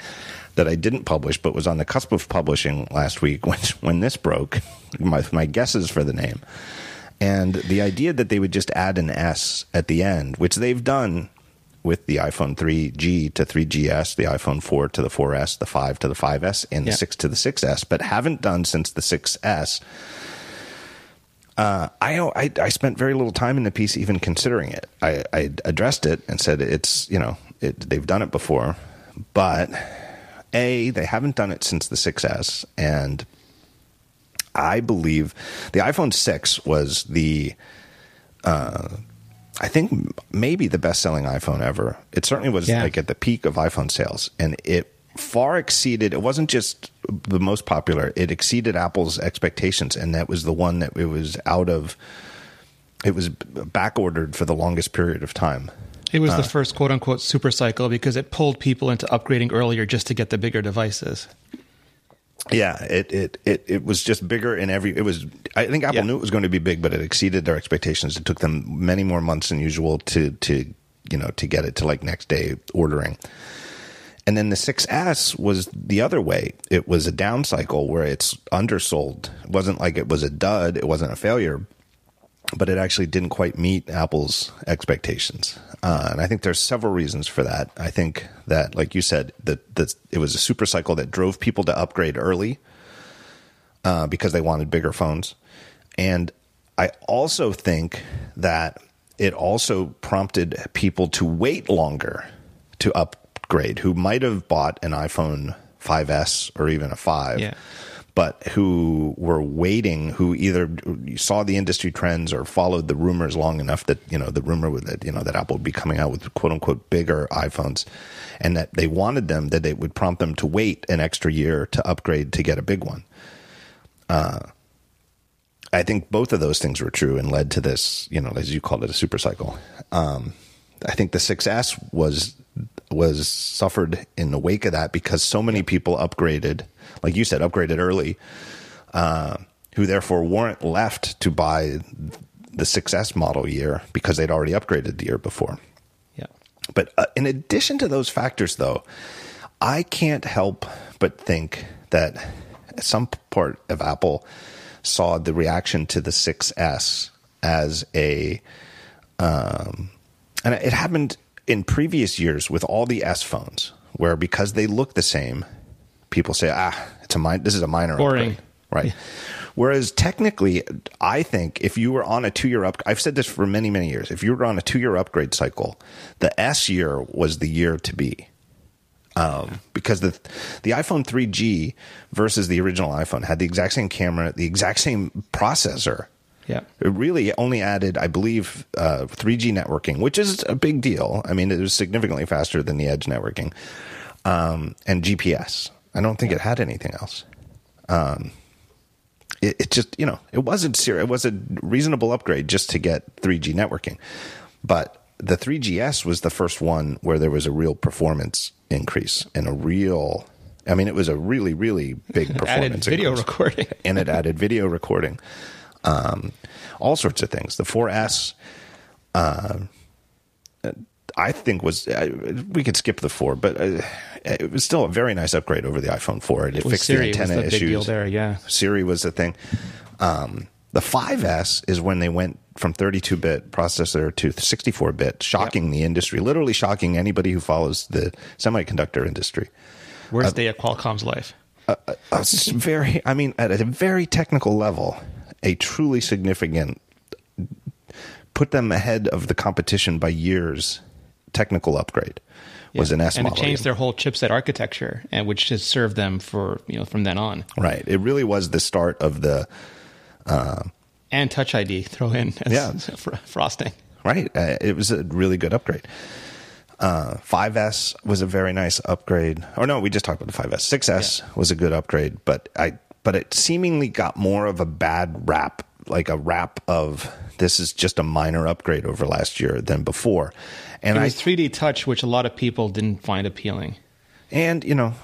that I didn't publish, but was on the cusp of publishing last week when when this broke. My my guesses for the name, and the idea that they would just add an S at the end, which they've done with the iPhone 3G to 3GS, the iPhone 4 to the 4S, the 5 to the 5S, and the 6 to the 6S, but haven't done since the 6S. Uh, I, I, I spent very little time in the piece even considering it. I, I addressed it and said it's you know it, they've done it before, but a, they haven't done it since the 6S, and I believe the iPhone 6 was the, uh, I think maybe the best selling iPhone ever. It certainly was yeah. like at the peak of iPhone sales, and it far exceeded. It wasn't just the most popular; it exceeded Apple's expectations, and that was the one that it was out of. It was back ordered for the longest period of time. It was uh, the first quote unquote super cycle because it pulled people into upgrading earlier just to get the bigger devices. Yeah, it it it, it was just bigger in every. It was. I think Apple yeah. knew it was going to be big, but it exceeded their expectations. It took them many more months than usual to to you know to get it to like next day ordering. And then the 6S was the other way. It was a down cycle where it's undersold. It wasn't like it was a dud. It wasn't a failure, but it actually didn't quite meet Apple's expectations. Uh, and I think there's several reasons for that. I think that, like you said, that, that it was a super cycle that drove people to upgrade early uh, because they wanted bigger phones. And I also think that it also prompted people to wait longer to upgrade who might have bought an iPhone 5S or even a 5. Yeah but who were waiting, who either saw the industry trends or followed the rumors long enough that you know the rumor that you know that Apple would be coming out with quote unquote bigger iPhones, and that they wanted them that it would prompt them to wait an extra year to upgrade to get a big one. Uh, I think both of those things were true and led to this, you know, as you called it, a super cycle. Um, I think the 6S was was suffered in the wake of that because so many people upgraded, like you said, upgraded early, uh, who therefore weren't left to buy the 6S model year because they'd already upgraded the year before. Yeah. But uh, in addition to those factors, though, I can't help but think that some part of Apple saw the reaction to the 6S as a, um, and it happened in previous years with all the S phones, where because they look the same, people say, ah, it's a min- this is a minor Boring. upgrade, right? Yeah. Whereas technically, I think if you were on a two year up, I've said this for many, many years. If you were on a two year upgrade cycle, the S year was the year to be. Um, because the the iPhone 3G versus the original iPhone had the exact same camera, the exact same processor, yeah. It really only added, I believe, uh, 3G networking, which is a big deal. I mean, it was significantly faster than the Edge networking, um, and GPS. I don't think it had anything else. Um, it, it, just, you know, it wasn't serious. It was a reasonable upgrade just to get 3G networking. But the 3GS was the first one where there was a real performance increase and a real. I mean, it was a really, really big performance Added video increase. recording. and it added video recording, um, all sorts of things. The 4S, uh, I think was uh, we could skip the four, but uh, it was still a very nice upgrade over the iPhone 4. It, With fixed Siri the was antenna the big issues. deal there. Yeah. Siri was the thing. Um, the 5S is when they went from 32 bit processor to 64 bit, shocking the industry, literally shocking anybody who follows the semiconductor industry. Worst day of Qualcomm's life. Uh, just very, I mean, at a very technical level, a truly significant, put them ahead of the competition by years technical upgrade was Yeah. an S and model. it changed their whole chipset architecture, and which has served them for you know from then on. right. It really was the start of the, And Touch ID throw in as Yeah. fr- frosting. right? Uh, it was a really good upgrade. Uh, 5S was a very nice upgrade. Or no, we just talked about the 5S. 6S was a good upgrade, but I but it seemingly got more of a bad rap, like a rap of this is just a minor upgrade over last year than before. And It I 3D Touch, which a lot of people didn't find appealing. and you know,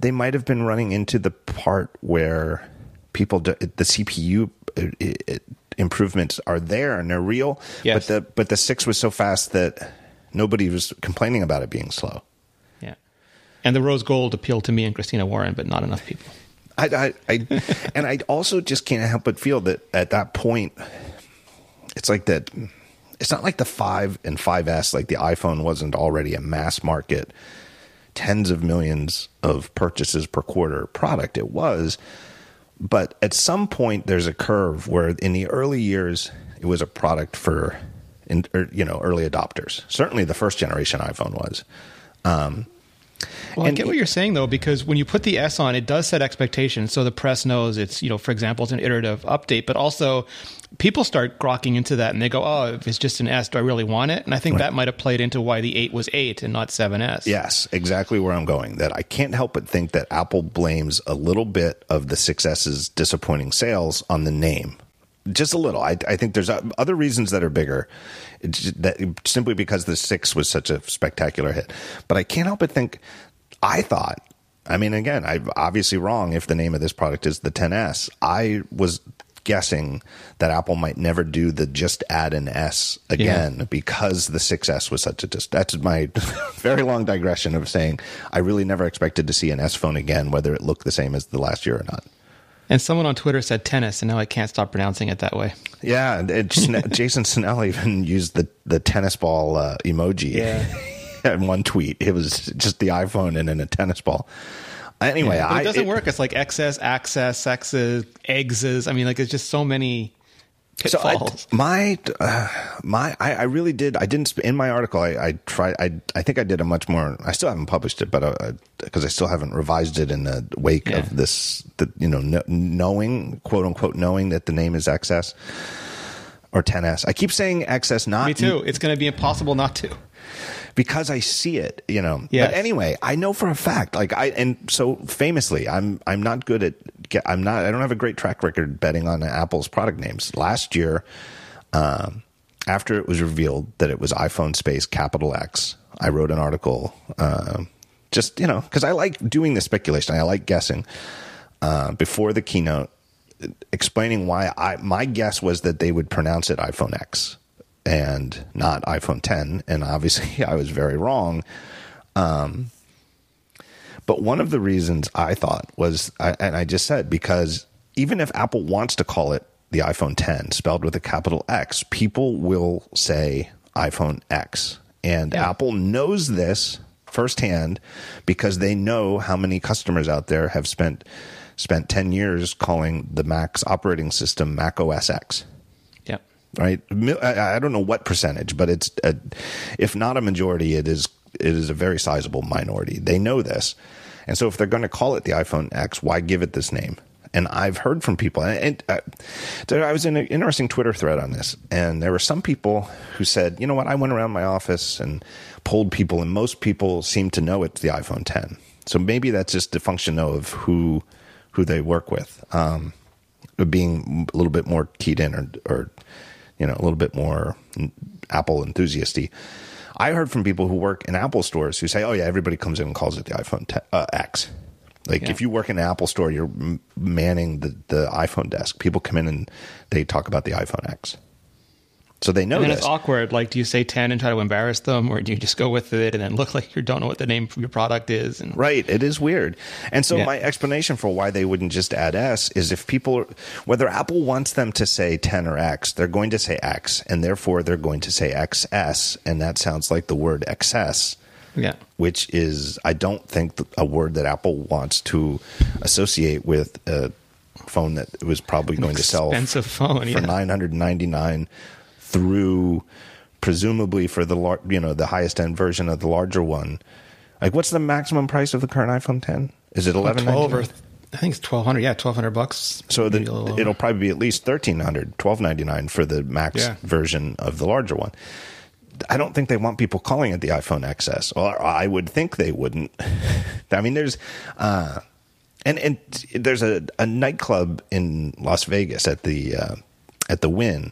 they might have been running into the part where people the CPU uh, it, improvements are there and they're real, Yes. but the but the six was so fast that nobody was complaining about it being slow. And the rose gold appealed to me and Christina Warren, but not enough people. I, I, I and I also just can't help but feel that at that point, it's like that. It's not like the five and 5S, like the iPhone wasn't already a mass market, tens of millions of purchases per quarter product. It was, but at some point there's a curve where in the early years it was a product for, in, or, you know, early adopters. Certainly the first generation iPhone was. Um, Well, And I get what you're saying though, because when you put the S on, it does set expectations. So the press knows it's, you know, for example, it's an iterative update, but also people start grokking into that and they go, oh, if it's just an S, do I really want it? And I think that might have played into why the 8 was 8 and not 7S. Yes, exactly where I'm going. That I can't help but think that Apple blames a little bit of the 6S's disappointing sales on the name. Just a little. I, I think there's uh, other reasons that are bigger, that simply because the six was such a spectacular hit. But I can't help but think. I thought. I mean, again, I'm obviously wrong if the name of this product is the 10s. I was guessing that Apple might never do the just add an S again because the 6S was such a just that's my very long digression of saying I really never expected to see an S phone again whether it looked the same as the last year or not. And someone on Twitter said tennis, and now I can't stop pronouncing it that way. Yeah, it, Jason Snell even used the the tennis ball uh, emoji in one tweet. It was just the iPhone and then a tennis ball. Anyway, I it doesn't it- work. It's like excess, access, sexes, eggs. I mean, like, it's just so many So I, pitfalls. my uh, my I, I really did I didn't in my article I, I tried I I think I did a much more I still haven't published it but because I still haven't revised it in the wake Yeah. of this the you know kn- knowing quote unquote knowing that the name is XS or 10s I keep saying XS not Me too. It's going to be impossible not to. Because I see it, you know. Yes. But anyway, I know for a fact, like I, and so famously, I'm, I'm not good at, I'm not, I don't have a great track record betting on Apple's product names. Last year, um, after it was revealed that it was iPhone space capital X, I wrote an article, um, just, you know, because I like doing the speculation. I like guessing uh, before the keynote, explaining why I, my guess was that they would pronounce it iPhone X and not iPhone 10. And obviously, I was very wrong. Um, but one of the reasons I thought was, I- and I just said, because even if Apple wants to call it the iPhone 10 spelled with a capital X, people will say iPhone X. And Yeah. Apple knows this firsthand because they know how many customers out there have spent spent 10 years calling the Mac's operating system Mac OS X. right? I don't know what percentage, but it's a, if not a majority, it is it is a very sizable minority. They know this, and so if they're going to call it the iPhone X, why give it this name? And I've heard from people, and, and uh, I was in an interesting Twitter thread on this, and there were some people who said, you know what, I went around my office and polled people, and most people seem to know it's the iPhone 10. So maybe that's just a function of who who they work with. Um, being a little bit more keyed in or, or you know, a little bit more Apple enthusiasty. I heard from people who work in Apple stores who say, "Oh yeah, everybody comes in and calls it the iPhone te- uh, X." Like Yeah. if you work in an Apple store, you're manning the, the iPhone desk. People come in and they talk about the iPhone X, so they know And it's awkward. Like, do you say 10 and try to embarrass them, or do you just go with it and then look like you don't know what the name of your product is? And Right, it is weird. And so Yeah. my explanation for why they wouldn't just add S is if people whether Apple wants them to say 10 or X, they're going to say X and therefore they're going to say XS and that sounds like the word excess, yeah, which is I don't think a word that Apple wants to associate with a phone that was probably going to sell expensive phone. for Yeah. 999 through presumably for the lar- you know the highest end version of the larger one like what's the maximum price of the current iphone 10 is it 11 12 or I think it's 1200. Yeah, 1200 bucks. so the, Maybe a little over. it'll probably be at least 1300 1299 for the max Yeah. version of the larger one i don't think they want people calling it the iphone xs or i would think they wouldn't i mean there's uh and and there's a, a nightclub in las vegas at the uh at the Wynn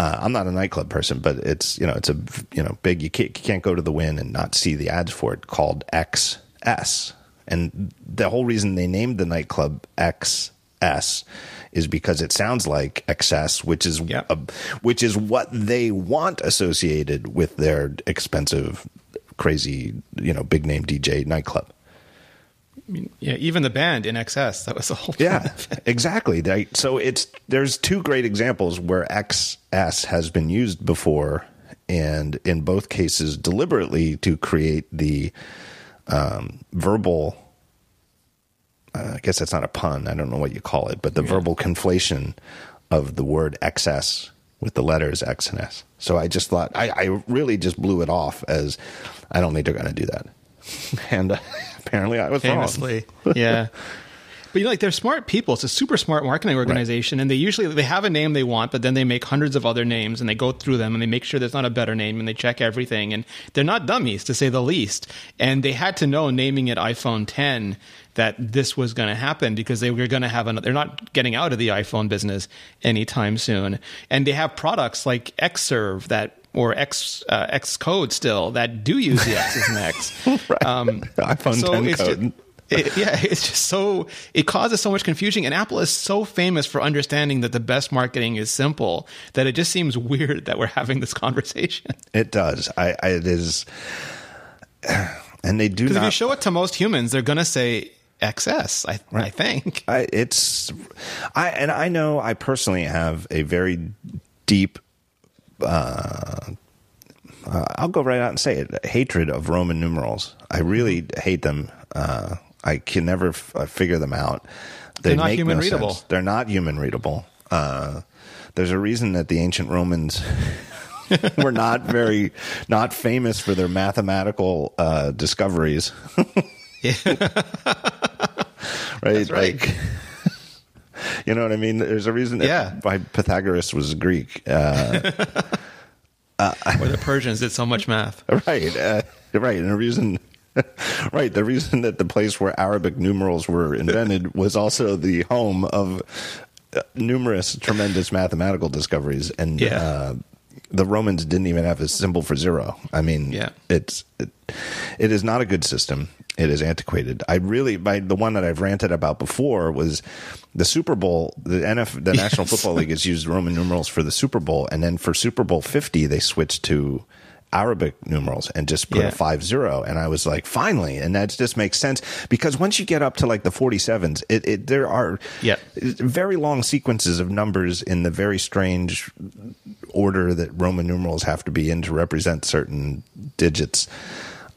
uh, I'm not a nightclub person, but it's you know it's a you know big. You can't, you can't go to the Wynn and not see the ads for it called XS, and the whole reason they named the nightclub XS is because it sounds like excess, which is Yep. a, which is what they want associated with their expensive, crazy you know big name DJ nightclub. Yeah, even the band INXS. That was the whole. Thing. Yeah, exactly. So it's there's two great examples where XS has been used before, and in both cases deliberately to create the um, verbal. Uh, I guess that's not a pun. I don't know what you call it, but the verbal conflation of the word XS with the letters X and S. So I just thought I, I really just blew it off as I don't think they're going to do that, and uh, apparently I was wrong. yeah. But you know, like they're smart people. It's a super smart marketing organization, and they usually they have a name they want, but then they make hundreds of other names, and they go through them, and they make sure there's not a better name, and they check everything, and they're not dummies to say the least. And they had to know naming it iPhone 10 that this was going to happen because they were going to have another. They're not getting out of the iPhone business anytime soon, and they have products like Xserve that. Or X uh, Xcode still that do use the X's and X. Right. Um, iPhone 10 it's code. ju- it, yeah, it's just so it causes so much confusion, and Apple is so famous for understanding that the best marketing is simple that it just seems weird that we're having this conversation. It does. I, I it is, and they do Because if you show it to most humans, they're going to say XS. I, I think. I, it's, I and I know I personally have a very deep. Uh, I'll go right out and say it: hatred of Roman numerals. I really hate them. Uh, I can never f- uh, figure them out. They They're not make human no readable. sense. They're not human readable. Uh, there's a reason that the ancient Romans were not very not famous for their mathematical uh, discoveries. Right? right. Like, you know what I mean? There's a reason that Yeah. why Pythagoras was Greek. Uh, Or the Persians did so much math. right, uh, right, and the reason. Right, the reason that the place where Arabic numerals were invented was also the home of uh, numerous tremendous mathematical discoveries, and Yeah. uh, the Romans didn't even have a symbol for zero. I mean, Yeah. it's it, it is not a good system. It is antiquated. I really, my, the one that I've ranted about before was the Super Bowl. The NF, the National Football League has used Roman numerals for the Super Bowl, and then for Super Bowl Fifty, they switched to Arabic numerals and just put Yeah. a five zero. And I was like, finally, and that just makes sense because once you get up to like the forty sevens, it, it there are Yeah. very long sequences of numbers in the very strange order that Roman numerals have to be in to represent certain digits.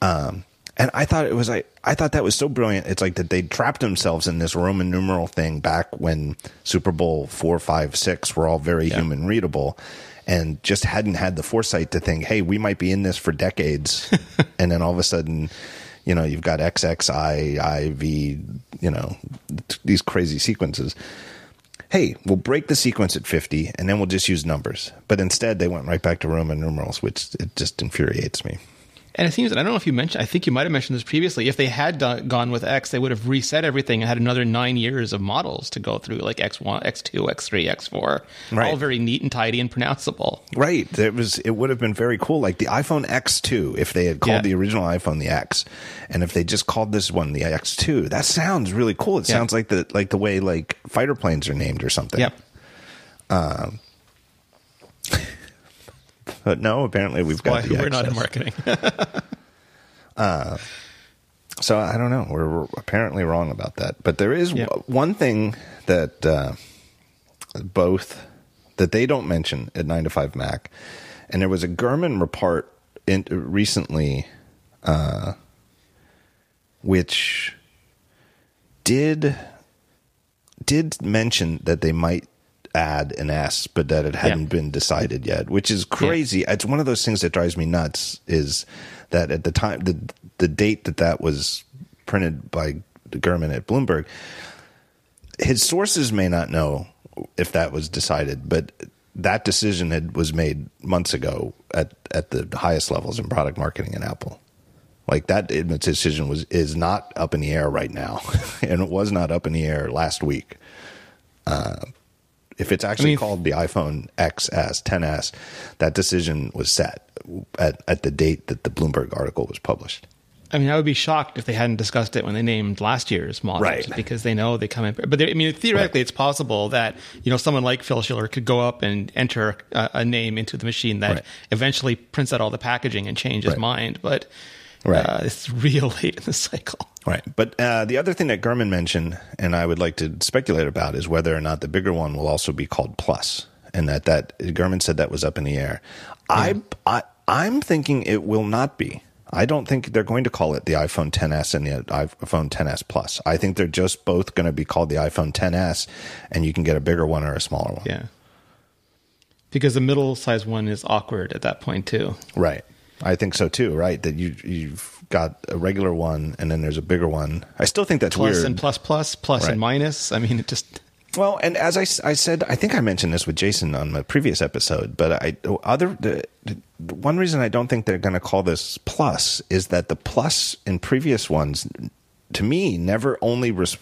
Um, and I thought it was like I thought that was so brilliant. It's like that they trapped themselves in this Roman numeral thing back when Super Bowl four, five, six were all very Yeah. human readable, and just hadn't had the foresight to think, hey, we might be in this for decades, and then all of a sudden. You know, you've got XXI, IV, you know, t- these crazy sequences hey, we'll break the sequence at 50 and then we'll just use numbers. But instead, they went right back to Roman numerals, which it just infuriates me. And it seems, and I don't know if you mentioned, I think you might have mentioned this previously. If they had done, gone with X, they would have reset everything and had another nine years of models to go through, like X1, X2, X3, X4, Right. all very neat and tidy and pronounceable. Right. It was. It would have been very cool, like the iPhone X2, if they had called Yeah. the original iPhone the X, and if they just called this one the X2. That sounds really cool. It Yeah. sounds like the like the way like fighter planes are named or something. Yep. Um, But no, apparently we've got the we're not in marketing. So I don't know. We're, we're apparently wrong about that. But there is Yeah. w- one thing that uh, both that they don't mention at 9to5Mac, and there was a Gurman report in, recently, uh, which did did mention that they might add an S, but that it hadn't Yeah. been decided yet, which is crazy. It's one of those things that drives me nuts. Is that at the time the the date that that was printed by Gurman at Bloomberg, his sources may not know if that was decided, but that decision had was made months ago at at the highest levels in product marketing in Apple. Like that decision was is not up in the air right now, and it was not up in the air last week. Uh, if it's actually mean- called the iPhone XS 10s, that decision was set at at the date that the Bloomberg article was published. I mean, I would be shocked if they hadn't discussed it when they named last year's models, Right. Because they know they come in. But they, I mean, theoretically, it's possible that you know someone like Phil Schiller could go up and enter a, a name into the machine that Right. eventually prints out all the packaging and change his mind. But Right. uh, it's real late in the cycle. Right. But uh, the other thing that Gurman mentioned, and I would like to speculate about, is whether or not the bigger one will also be called Plus, and that that Gurman said that was up in the air. I, I I'm thinking it will not be. I don't think they're going to call it the iPhone 10s and the iPhone 10s Plus. I think they're just both going to be called the iPhone 10s, and you can get a bigger one or a smaller one. Yeah. Because the middle size one is awkward at that point too. Right. I think so too. Right. That you you've got a regular one, and then there's a bigger one. I still think that's Plus weird. and plus plus, plus Right. and minus. I mean, it just Well, and as I, I said, I think I mentioned this with Jason on the previous episode, but I other the, the one reason I don't think they're going to call this plus is that the plus in previous ones, to me, never only res,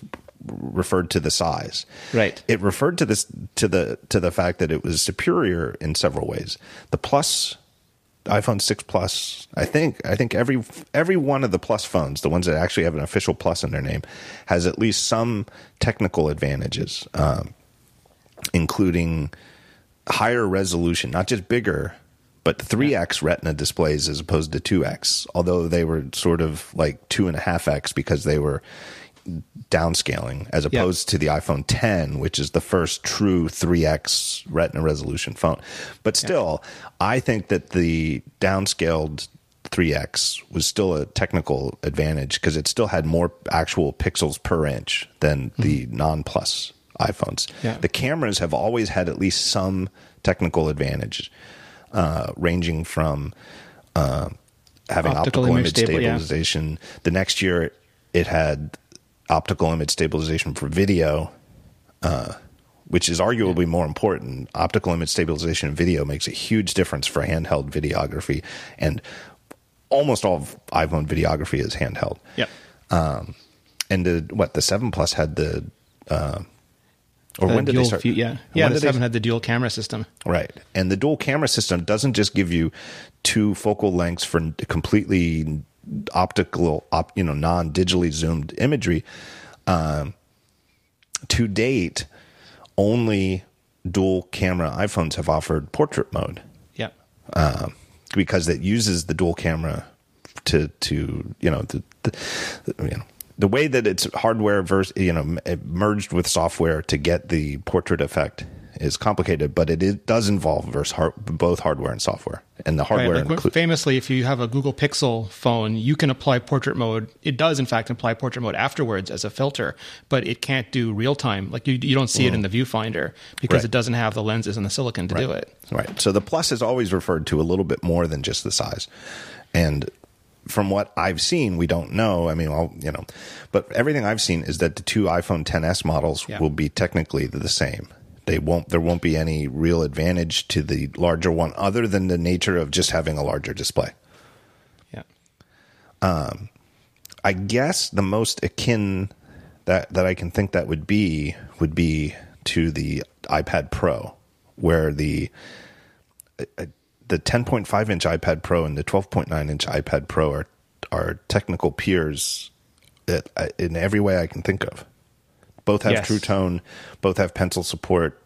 referred to the size. Right. It referred to this to the to the fact that it was superior in several ways. The plus iPhone 6 Plus, I think I think every every one of the Plus phones, the ones that actually have an official Plus in their name, has at least some technical advantages, um, including higher resolution, not just bigger, but 3x Retina displays as opposed to 2x. Although they were sort of like two and a half x because they were downscaling as opposed to the iPhone 10, which is the first true 3x Retina resolution phone. But still, I think that the downscaled 3x was still a technical advantage because it still had more actual pixels per inch than the non plus iPhones. Yeah. The cameras have always had at least some technical advantage, uh, ranging from uh, having Optical optical, image image stable- yeah. stabilization. The next year, it had optical image stabilization for video, uh, which is arguably more important. Optical image stabilization in video makes a huge difference for handheld videography, and almost all of iPhone videography is handheld. yeah. And the what the seven plus had the. Uh, or The when did they start? view- yeah, when yeah. The seven had the dual camera system. Right. And the dual camera system doesn't just give you two focal lengths for completely optical, op, you know, non digitally zoomed imagery. Um, to date, only dual camera iPhones have offered portrait mode Yeah. because it uses the dual camera to to you know the, the, the you know the way that it's hardware versus you know merged with software to get the portrait effect is complicated, but it, it does involve versus hard, both hardware and software, and the Right, hardware like inclu- famously, if you have a Google Pixel phone, you can apply portrait mode. It does, in fact, apply portrait mode afterwards as a filter, but it can't do real time. Like you, you don't see it in mm. the viewfinder because Right. it doesn't have the lenses and the silicon to do it. Right. So the plus is always referred to a little bit more than just the size. And from what I've seen, we don't know. I mean, well, you know, but everything I've seen is that the two iPhone 10s models Yeah. will be technically the same. They won't. There won't be any real advantage to the larger one, other than the nature of just having a larger display. Yeah. Um, I guess the most akin that that I can think that would be would be to the iPad Pro, where the uh, the 10.5 inch iPad Pro and the 12.9 inch iPad Pro are are technical peers in every way I can think of. Both have yes. True Tone, both have pencil support.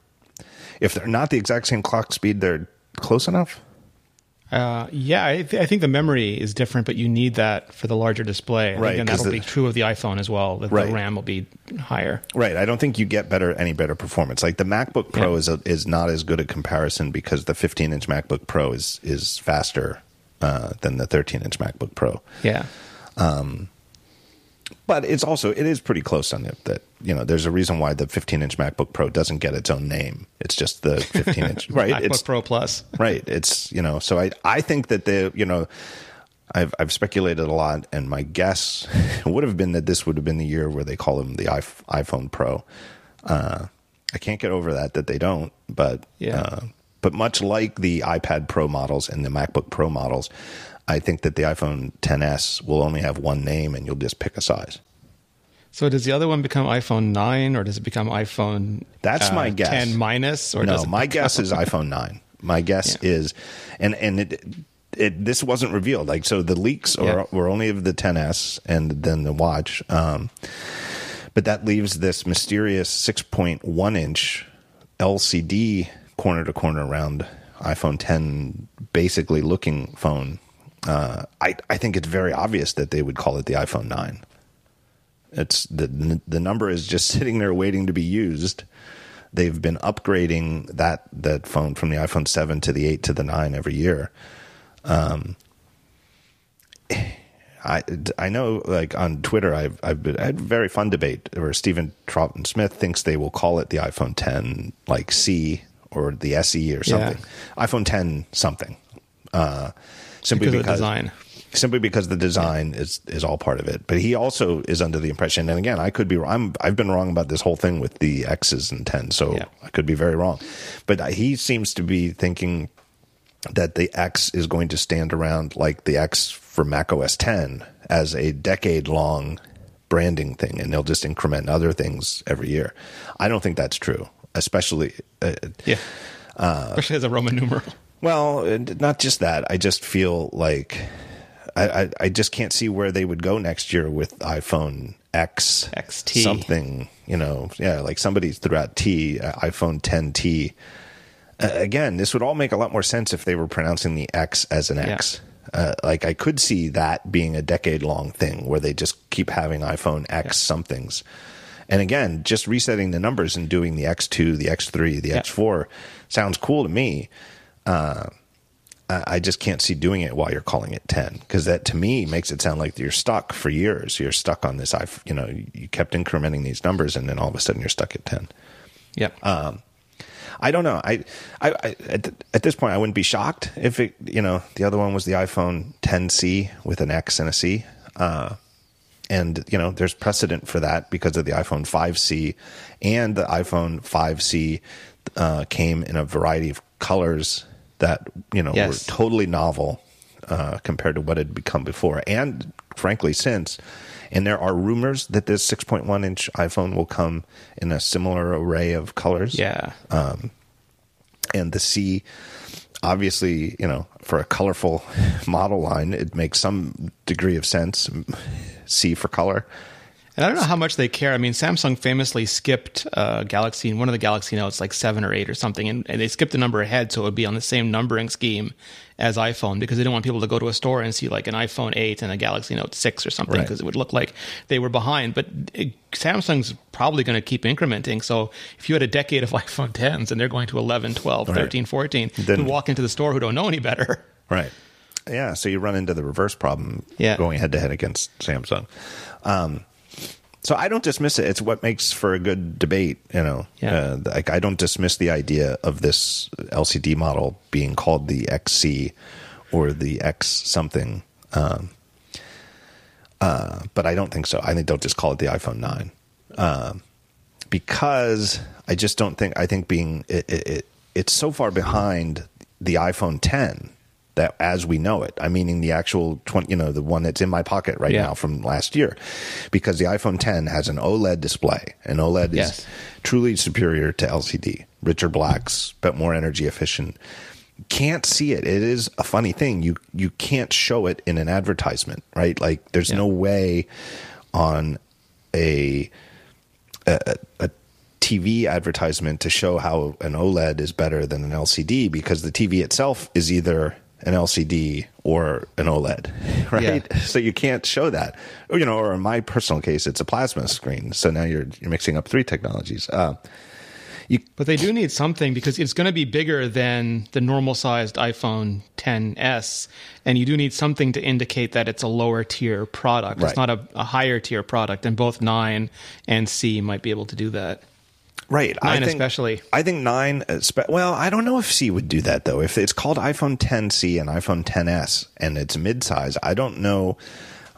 If they're not the exact same clock speed, they're close enough. Uh, yeah, I, th- I, think the memory is different, but you need that for the larger display. I right, and that'll the, be true of the iPhone as well. That right. the RAM will be higher. Right. I don't think you get better any better performance. Like the MacBook Pro yeah. is a, is not as good a comparison because the 15 inch MacBook Pro is is faster uh, than the 13 inch MacBook Pro. Yeah. Um, but it's also it is pretty close on it that you know there's a reason why the 15 inch MacBook Pro doesn't get its own name. It's just the 15 inch, right? MacBook it's Pro Plus, right? It's you know, so I I think that the you know. I've I've speculated a lot, and my guess would have been that this would have been the year where they call them the iPhone Pro. Uh, I can't get over that that they don't, but yeah. Uh, but much like the iPad Pro models and the MacBook Pro models, I think that the iPhone 10s will only have one name and you'll just pick a size. So does the other one become iPhone 9 or does it become iPhone That's uh, my guess. 10 minus or No, my guess is iPhone 9. My guess yeah. is and and it it this wasn't revealed. Like so the leaks are, yeah. were only of the 10s and then the watch. Um, but that leaves this mysterious 6.1 inch LCD corner to corner around iPhone 10 basically looking phone uh, I I think it's very obvious that they would call it the iPhone nine. It's the the number is just sitting there waiting to be used. They've been upgrading that that phone from the iPhone seven to the eight to the nine every year. Um, I I know like on Twitter I've I've been, I had a very fun debate where Stephen Troughton Smith thinks they will call it the iPhone 10 like C or the SE or something. Yeah. iPhone 10 something. Uh, simply because, because design. Simply because the design is is all part of it, but he also is under the impression. And again, I could be. I'm. I've been wrong about this whole thing with the X's and 10, so yeah. I could be very wrong. But he seems to be thinking that the X is going to stand around like the X for Mac OS 10 as a decade long branding thing, and they'll just increment other things every year. I don't think that's true, especially uh, yeah, uh, especially as a Roman numeral. Well, not just that. I just feel like I, I, I just can't see where they would go next year with iPhone X XT something. You know, yeah, like somebody threw out T uh, iPhone 10T. Uh, again, this would all make a lot more sense if they were pronouncing the X as an X. Yeah. Uh, like I could see that being a decade long thing where they just keep having iPhone X yeah. somethings. And again, just resetting the numbers and doing the X2, the X3, the yeah. X4 sounds cool to me uh, I just can't see doing it while you're calling it 10 because that to me makes it sound like you're stuck for years. You're stuck on this. I, you know, you kept incrementing these numbers and then all of a sudden you're stuck at 10. Yep. Um, I don't know. I, I, I at, at, this point, I wouldn't be shocked if it, you know, the other one was the iPhone 10C with an X and a C. Uh, and you know, there's precedent for that because of the iPhone 5C and the iPhone 5C uh, came in a variety of colors that you know yes. were totally novel uh, compared to what had become before, and frankly since. And there are rumors that this 6.1 inch iPhone will come in a similar array of colors. Yeah. Um, and the C, obviously, you know, for a colorful model line, it makes some degree of sense. C for color. And I don't know how much they care. I mean, Samsung famously skipped uh, Galaxy in one of the Galaxy Notes, like seven or eight or something, and, and, they skipped the number ahead so it would be on the same numbering scheme as iPhone because they didn't want people to go to a store and see like an iPhone 8 and a Galaxy Note 6 or something because right. it would look like they were behind. But it, Samsung's probably going to keep incrementing. So if you had a decade of iPhone 10s and they're going to 11, 12, right. 13, 14, then you walk into the store who don't know any better. Right. Yeah. So you run into the reverse problem yeah. going head to head against Samsung. Um, so I don't dismiss it. It's what makes for a good debate. You know, yeah. Uh, like I don't dismiss the idea of this LCD model being called the XC or the X something. Um, uh, but I don't think so. I think don't just call it the iPhone nine uh, because I just don't think. I think being it, it, it, it's so far behind the iPhone ten that as we know it. I meaning the actual 20, you know, the one that's in my pocket right Yeah. now from last year, because the iPhone 10 has an OLED display, and OLED Yes. is truly superior to LCD, richer blacks, but more energy efficient. Can't see it. It is a funny thing. You you can't show it in an advertisement, right? Like there's Yeah. no way on a a, a TV advertisement to show how an OLED is better than an LCD because the TV itself is either an LCD or an OLED, right? Yeah. So you can't show that. Or, you know, or in my personal case, it's a plasma screen. So now you're you're mixing up three technologies. Uh, But they do need something because it's going to be bigger than the normal sized iPhone 10s, and you do need something to indicate that it's a lower tier product. Right. It's not a, a higher tier product, and both 9 and C might be able to do that. Right. Nine I think, especially. I think nine. Well, I don't know if C would do that though. If it's called iPhone 10C and iPhone 10s and it's midsize, I don't know.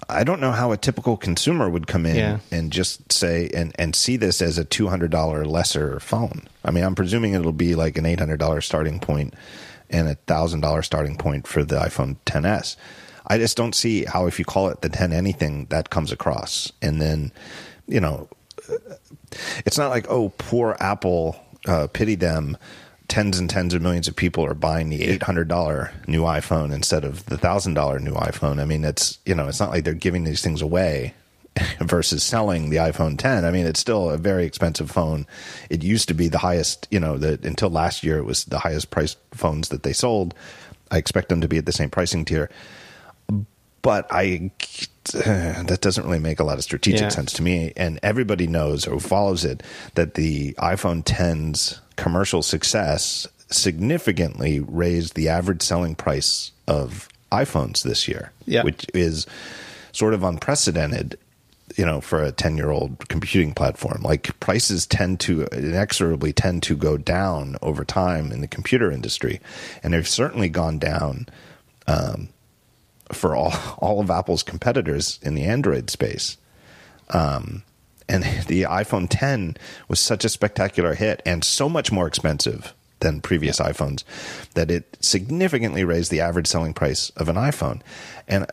I don't know how a typical consumer would come in Yeah. and just say and, and see this as a two hundred dollar lesser phone. I mean, I'm presuming it'll be like an eight hundred dollar starting point and a thousand dollar starting point for the iPhone 10s. I just don't see how if you call it the 10 anything that comes across, and then you know it's not like oh poor apple uh, pity them. Tens and tens of millions of people are buying the $800 new iphone instead of the $1000 new iphone. I mean it's you know it's not like they're giving these things away versus selling the iphone 10 i mean it's still a very expensive phone. It used to be the highest you know the, until last year it was the highest priced phones that they sold. I expect them to be at the same pricing tier. But I that doesn't really make a lot of strategic Yeah. sense to me. And everybody knows or follows it that the iPhone 10's commercial success significantly raised the average selling price of iPhones this year, Yeah. which is sort of unprecedented. You know, for a ten-year-old computing platform, like prices tend to inexorably tend to go down over time in the computer industry, and they've certainly gone down um, for all all of Apple's competitors in the Android space. Um, and the iPhone 10 was such a spectacular hit and so much more expensive than previous iPhones that it significantly raised the average selling price of an iPhone. And uh,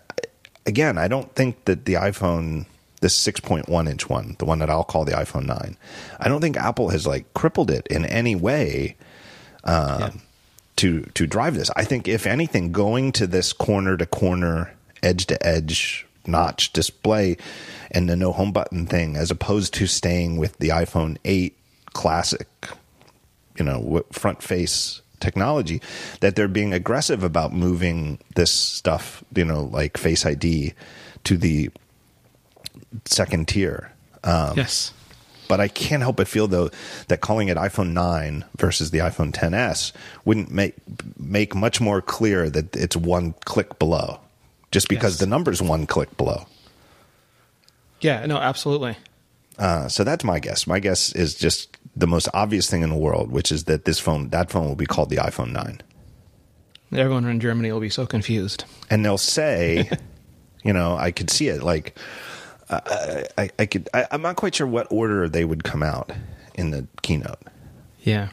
again, I don't think that the iPhone this 6.1 inch one, the one that I'll call the iPhone 9, I don't think Apple has like crippled it in any way Yeah. To to drive this. I think if anything, going to this corner to corner, edge to edge notch display and the no home button thing, as opposed to staying with the iPhone 8 classic, you know, front face technology, that they're being aggressive about moving this stuff, you know, like Face ID to the second tier. Um, yes. But I can't help but feel though that calling it iPhone 9 versus the iPhone 10s wouldn't make make much more clear that it's one click below, just because Yes. the number's one click below. Yeah, no, absolutely. Uh, so that's my guess. My guess is just the most obvious thing in the world, which is that this phone, that phone, will be called the iPhone 9, Everyone in Germany will be so confused. and they'll say, you know, I could see it like. I, I, I could. I, I'm not quite sure what order they would come out in the keynote. Yeah.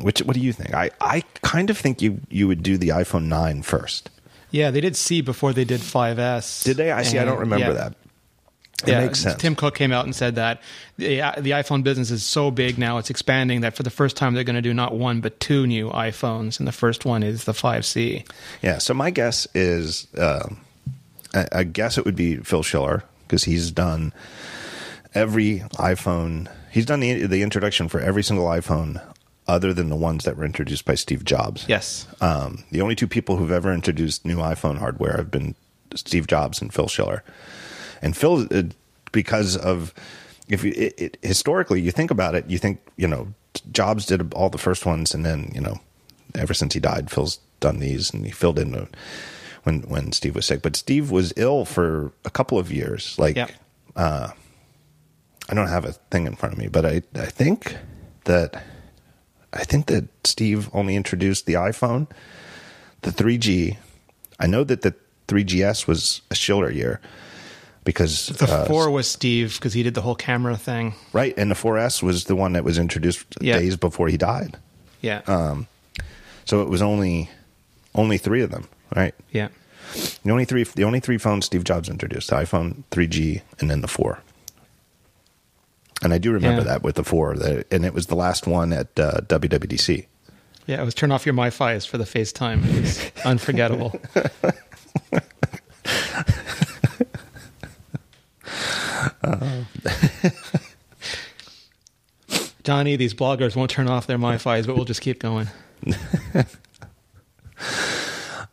Which, what do you think? I, I kind of think you you would do the iPhone 9 first. Yeah, they did C before they did 5S. Did they? I see. I don't remember yeah. that. It yeah, makes sense. Tim Cook came out and said that the the iPhone business is so big now, it's expanding that for the first time they're going to do not one but two new iPhones, and the first one is the 5C. yeah. So my guess is, um I, I guess it would be Phil Schiller because he's done every iPhone. He's done the the introduction for every single iPhone, other than the ones that were introduced by Steve Jobs. Yes. Um, the only two people who've ever introduced new iPhone hardware have been Steve Jobs and Phil Schiller. And Phil, uh, because of if you it, it, historically you think about it, you think you know Jobs did all the first ones, and then you know ever since he died, Phil's done these, and he filled in the, when when Steve was sick. But Steve was ill for a couple of years. Like Yep. I don't have a thing in front of me, but I I think that I think that Steve only introduced the iPhone, the 3G. I know that the 3GS was a Schiller year because The uh, 4 was Steve because he did the whole camera thing. right, and the 4S was the one that was introduced Yeah. days before he died. Yeah. Uh, So it was only only three of them, right? Yeah. The only three, the only three phones Steve Jobs introduced: the iPhone 3G, and then the four. And I do remember Yeah. that with the four, that, and it was the last one at uh, WWDC. Yeah, it was turn off your MiFi's for the FaceTime. It was unforgettable. Johnny, these bloggers won't turn off their MiFi's, but we'll just keep going.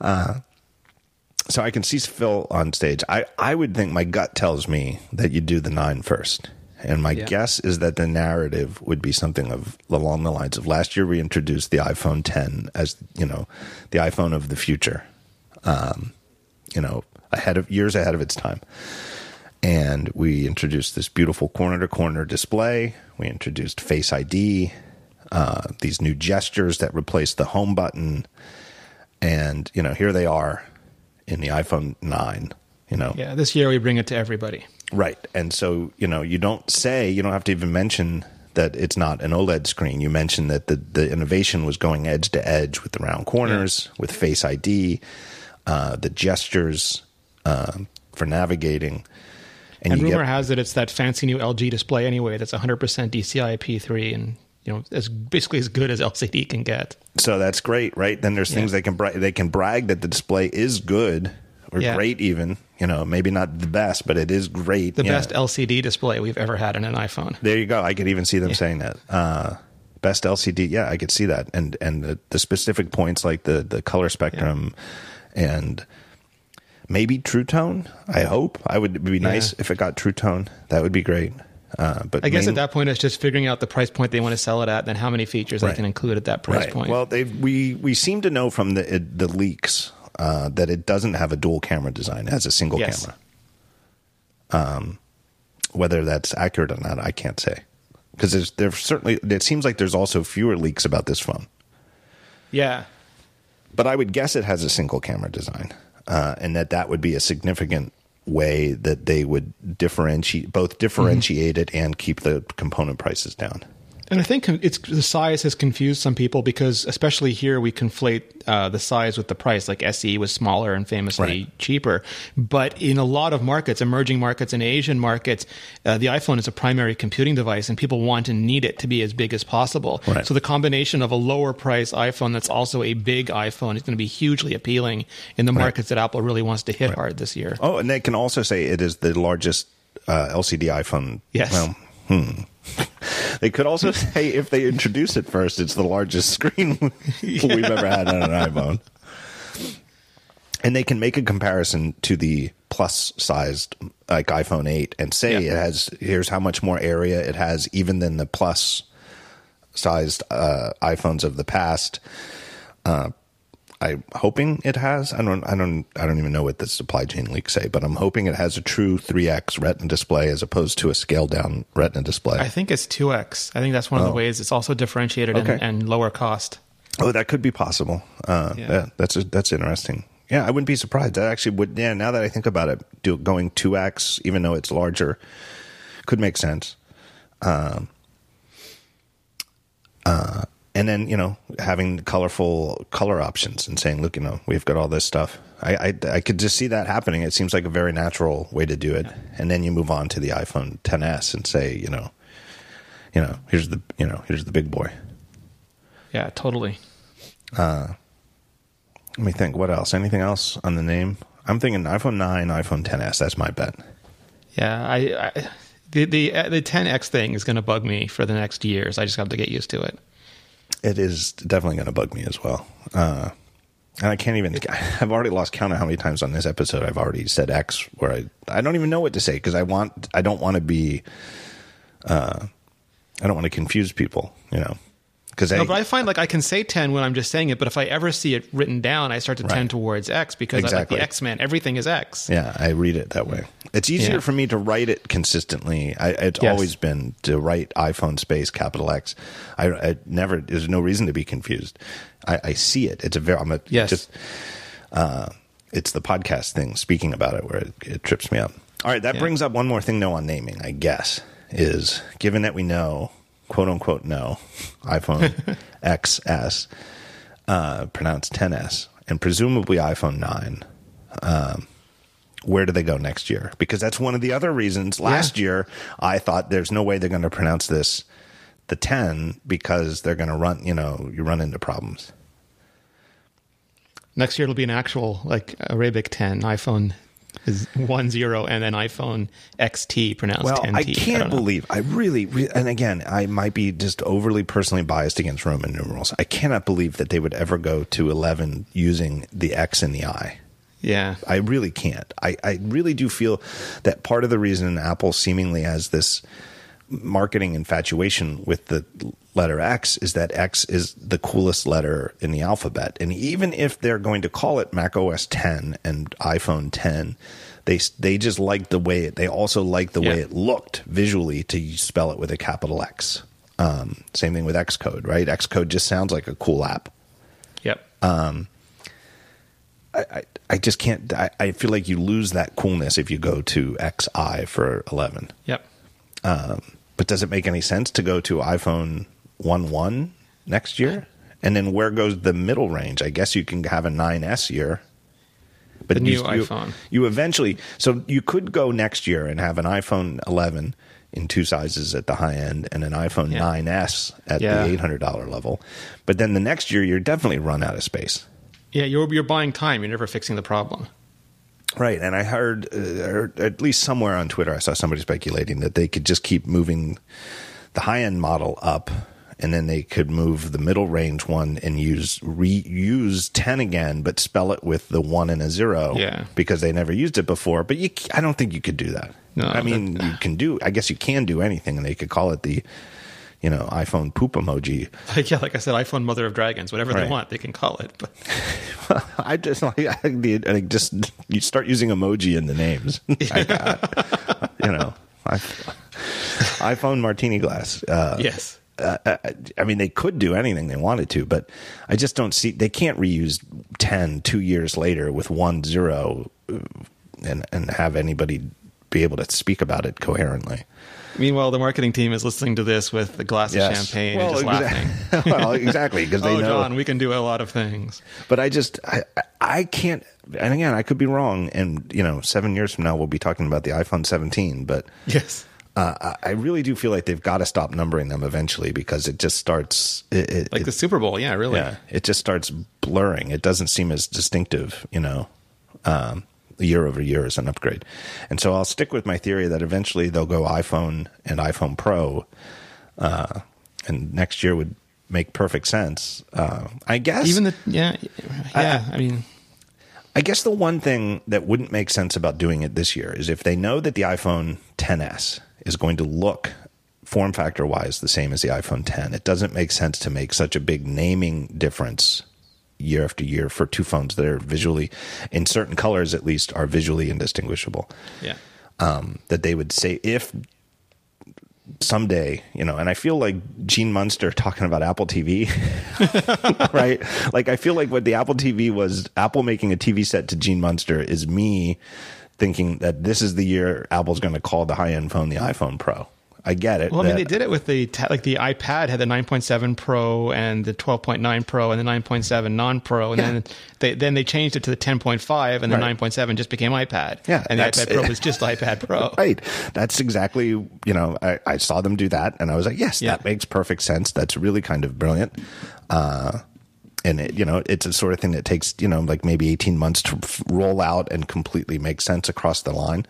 So I can see Phil on stage. I, I would think my gut tells me that you do the nine first. And my Yeah. guess is that the narrative would be something of along the lines of last year we introduced the iPhone 10 as you know the iPhone of the future, um, you know ahead of years ahead of its time, and we introduced this beautiful corner to corner display. We introduced Face ID, uh, these new gestures that replace the home button, and you know here they are in the iPhone 9. You know, Yeah, this year we bring it to everybody. Right. And so, you know, you don't say, you don't have to even mention that it's not an OLED screen. You mention that the, the innovation was going edge to edge with the round corners, with Face ID, uh, the gestures uh, for navigating. And, you rumor get- has it it's that fancy new LG display anyway that's 100% DCI P3 and you know as basically as good as LCD can get. so that's great, right? Then there's things Yeah. they can bra- they can brag that the display is good or Yeah. great even. You know, maybe not the best, but it is great. The Yeah. best LCD display we've ever had in an iPhone. There you go. I could even see them saying that. Uh, best LCD. Yeah, I could see that. And and the, the specific points like the the color spectrum and maybe True Tone. I hope. I would be nice Yeah. if it got True Tone. That would be great. Uh, but I guess main- at that point it's just figuring out the price point they want to sell it at, then how many features Right. they can include at that price right. point. Well, they we we seem to know from the the leaks uh, that it doesn't have a dual camera design. It has a single Yes. camera. Um, whether that's accurate or not, I can't say because there's there's certainly it seems like there's also fewer leaks about this phone. yeah. but I would guess it has a single camera design, uh, and that that would be a significant way that they would differentiate both mm-hmm. differentiate it and keep the component prices down. And I think it's the size has confused some people because, especially here, we conflate uh, the size with the price. Like SE was smaller and famously Right. cheaper, but in a lot of markets, emerging markets and Asian markets, uh, the iPhone is a primary computing device, and people want and need it to be as big as possible. Right. So the combination of a lower price iPhone that's also a big iPhone is going to be hugely appealing in the markets that Apple really wants to hit hard this year. Oh, and they can also say it is the largest uh, LCD iPhone. Yes. Well, hmm. they could also say if they introduce it first, it's the largest screen we've ever had on an iPhone. And they can make a comparison to the plus sized like iPhone 8 and say Yeah. it has here's how much more area it has even than the plus sized uh, iPhones of the past. Uh, I'm hoping it has. I don't. I don't. I don't even know what the supply chain leaks say, but I'm hoping it has a true 3x Retina display as opposed to a scaled down Retina display. I think it's 2x. I think that's one of Oh. the ways it's also differentiated Okay. and, and lower cost. oh, that could be possible. Uh, Yeah. yeah. that's that's interesting. Yeah, I wouldn't be surprised. That actually would. Yeah, now that I think about it, do, going 2x, even though it's larger, could make sense. Um, uh, and then you know having colorful color options and saying, look, you know, we've got all this stuff. I, I I could just see that happening. It seems like a very natural way to do it. And then you move on to the iPhone 10s and say, you know, you know, here's the you know here's the big boy. Yeah, totally. Let me think. What else? Anything else on the name? I'm thinking iPhone 9, iPhone 10s. That's my bet. Yeah, I, I the the uh, the 10x thing is going to bug me for the next years. I just have to get used to it. It is definitely going to bug me as well. Uh, and I can't even. I've already lost count of how many times on this episode I've already said X, where I I don't even know what to say because I want I don't want to be. Uh, I don't want to confuse people, you know, because No, but I find like I can say 10 when I'm just saying it, but if I ever see it written down, I start to Right. tend towards X because I like Exactly. the X Men. Everything is X. Yeah, I read it that way. It's easier Yeah. for me to write it consistently. I, it's Yes. always been to write iPhone space capital X. I, I never. There's no reason to be confused. I, I see it. It's a very. I'm a, Yes. Just. Uh, it's the podcast thing speaking about it where it, it trips me up. All right, that Yeah. brings up one more thing. No on naming, I guess, is given that we know, quote unquote, no iPhone XS, uh, pronounced 10s, and presumably iPhone 9. Um, where do they go next year? Because that's one of the other reasons. Last yeah. year, I thought there's no way they're going to pronounce this the 10 because they're going to run, you know, you run into problems. Next year it'll be an actual like Arabic 10 iPhone is one zero and then iPhone XT pronounced well, 10T. I can't I believe I really, and again, I might be just overly personally biased against Roman numerals. I cannot believe that they would ever go to 11 using the X and the I. Yeah. I really can't. I, I really do feel that part of the reason Apple seemingly has this marketing infatuation with the letter X is that X is the coolest letter in the alphabet. And even if they're going to call it Mac OS 10 and iPhone 10, they they just like the way it, they also like the yeah. way it looked visually to spell it with a capital X. Um, same thing with Xcode, right? Xcode just sounds like a cool app. Yep. Um, I, I, I just can't. I, I feel like you lose that coolness if you go to XI for 11. Yep. Um, but does it make any sense to go to iPhone 1.1 next year? And then where goes the middle range? I guess you can have a 9S year. But the new you, iPhone. You eventually, so you could go next year and have an iPhone 11 in two sizes at the high end and an iPhone yeah. 9S at yeah. the $800 level. But then the next year, you're definitely run out of space. Yeah, you're you're buying time. You're never fixing the problem. Right, and I heard, uh, at least somewhere on Twitter, I saw somebody speculating that they could just keep moving the high end model up, and then they could move the middle range one and use reuse ten again, but spell it with the one and a zero. Yeah, because they never used it before. But you, I don't think you could do that. No, I mean, you can do. I guess you can do anything, and they could call it the you know, iPhone poop emoji. Like, yeah, like I said, iPhone Mother of Dragons, whatever right. they want, they can call it. But I just like I, I just you start using emoji in the names. I, you know, I, iPhone martini glass. Uh, yes. Uh, uh, I mean, they could do anything they wanted to, but I just don't see they can't reuse 10 two years later with one zero uh, and and have anybody be able to speak about it coherently. Meanwhile, the marketing team is listening to this with a glass yes. of champagne well, and just exa- laughing. well, exactly because they oh, know. John, we can do a lot of things. But I just, I, I can't. And again, I could be wrong. And you know, seven years from now, we'll be talking about the iPhone 17. But yes, uh, I really do feel like they've got to stop numbering them eventually because it just starts it, it, like the Super Bowl. Yeah, really. Yeah, it just starts blurring. It doesn't seem as distinctive, you know. Um, year over year as an upgrade. And so I'll stick with my theory that eventually they'll go iPhone and iPhone Pro, uh, and next year would make perfect sense. Uh, I guess even the yeah yeah. I, I mean. I guess the one thing that wouldn't make sense about doing it this year is if they know that the iPhone 10s is going to look form factor wise the same as the iPhone 10. It doesn't make sense to make such a big naming difference year after year for two phones that are visually, in certain colors at least, are visually indistinguishable. Yeah. Um, that they would say if someday, you know, and I feel like Gene Munster talking about Apple TV, right? Like I feel like what the Apple TV was, Apple making a TV set to Gene Munster is me thinking that this is the year Apple's going to call the high end phone the iPhone Pro. I get it. Well, I mean, they did it with the like the iPad had the 9.7 Pro and the 12.9 Pro and the 9.7 non-Pro, and yeah. then they then they changed it to the 10.5, and the right. 9.7 just became iPad. Yeah, and the iPad Pro was just iPad Pro. Right. That's exactly you know I, I, saw them do that, and I was like, yes, yeah. that makes perfect sense. That's really kind of brilliant. Uh, and it, you know, it's a sort of thing that takes you know like maybe 18 months to roll out and completely make sense across the line.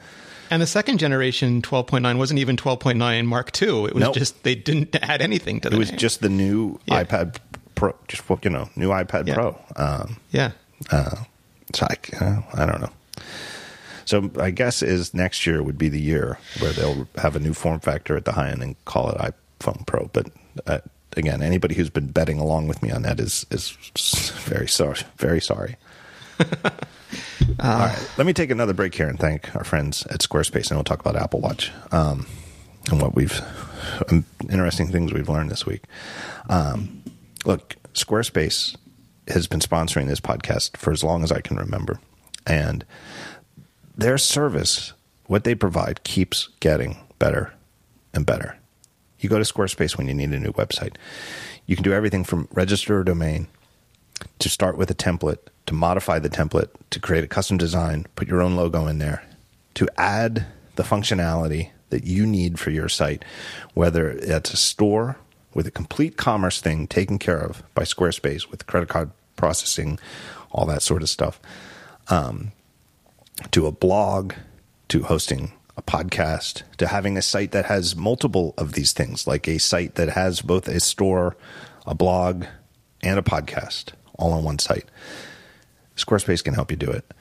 And the second generation 12.9 wasn't even 12.9 Mark II. It was nope. just they didn't add anything to it. It was name. just the new yeah. iPad Pro, just you know, new iPad yeah. Pro. Um, yeah. Uh, so I, uh, I don't know. So I guess is next year would be the year where they'll have a new form factor at the high end and call it iPhone Pro. But uh, again, anybody who's been betting along with me on that is is very sorry, very sorry. Uh, All right, let me take another break here and thank our friends at Squarespace, and we'll talk about Apple Watch um, and what we've um, interesting things we've learned this week. Um, look, Squarespace has been sponsoring this podcast for as long as I can remember, and their service, what they provide, keeps getting better and better. You go to Squarespace when you need a new website. You can do everything from register a domain to start with a template, to modify the template, to create a custom design, put your own logo in there, to add the functionality that you need for your site, whether it's a store with a complete commerce thing taken care of by Squarespace with credit card processing, all that sort of stuff, um, to a blog, to hosting a podcast, to having a site that has multiple of these things, like a site that has both a store, a blog, and a podcast all on one site. Squarespace can help you do it.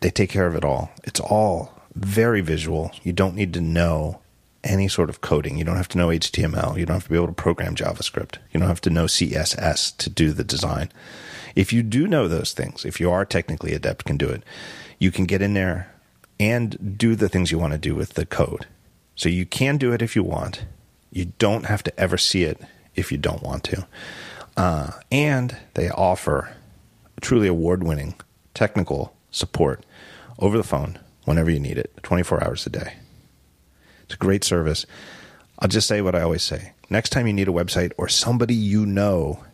They take care of it all. It's all very visual. You don't need to know any sort of coding. You don't have to know HTML. You don't have to be able to program JavaScript. You don't have to know CSS to do the design. If you do know those things, if you are technically adept, can do it, you can get in there and do the things you want to do with the code. So you can do it if you want. You don't have to ever see it if you don't want to. Uh, and they offer truly award winning technical support over the phone whenever you need it, 24 hours a day. It's a great service. I'll just say what I always say. Next time you need a website or somebody you know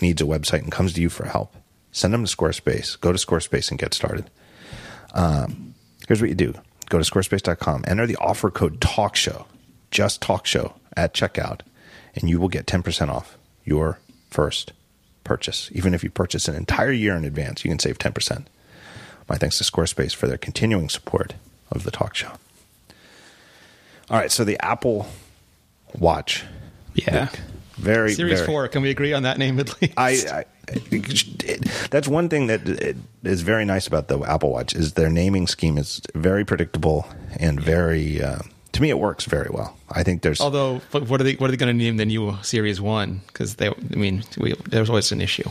needs a website and comes to you for help, send them to Squarespace. Go to Squarespace and get started. Um, here's what you do go to squarespace.com, enter the offer code TALKSHOW, just TALKSHOW at checkout, and you will get 10% off your first purchase. Even if you purchase an entire year in advance, you can save 10%. My thanks to Squarespace for their continuing support of the talk show. All right, so the Apple Watch. Yeah. Very Series very, 4, can we agree on that name at least? I, I it, that's one thing that is very nice about the Apple Watch is their naming scheme is very predictable and very uh, to me it works very well. I think there's although what are they what are they going to name the new Series One? Because they, I mean, we, there's always an issue.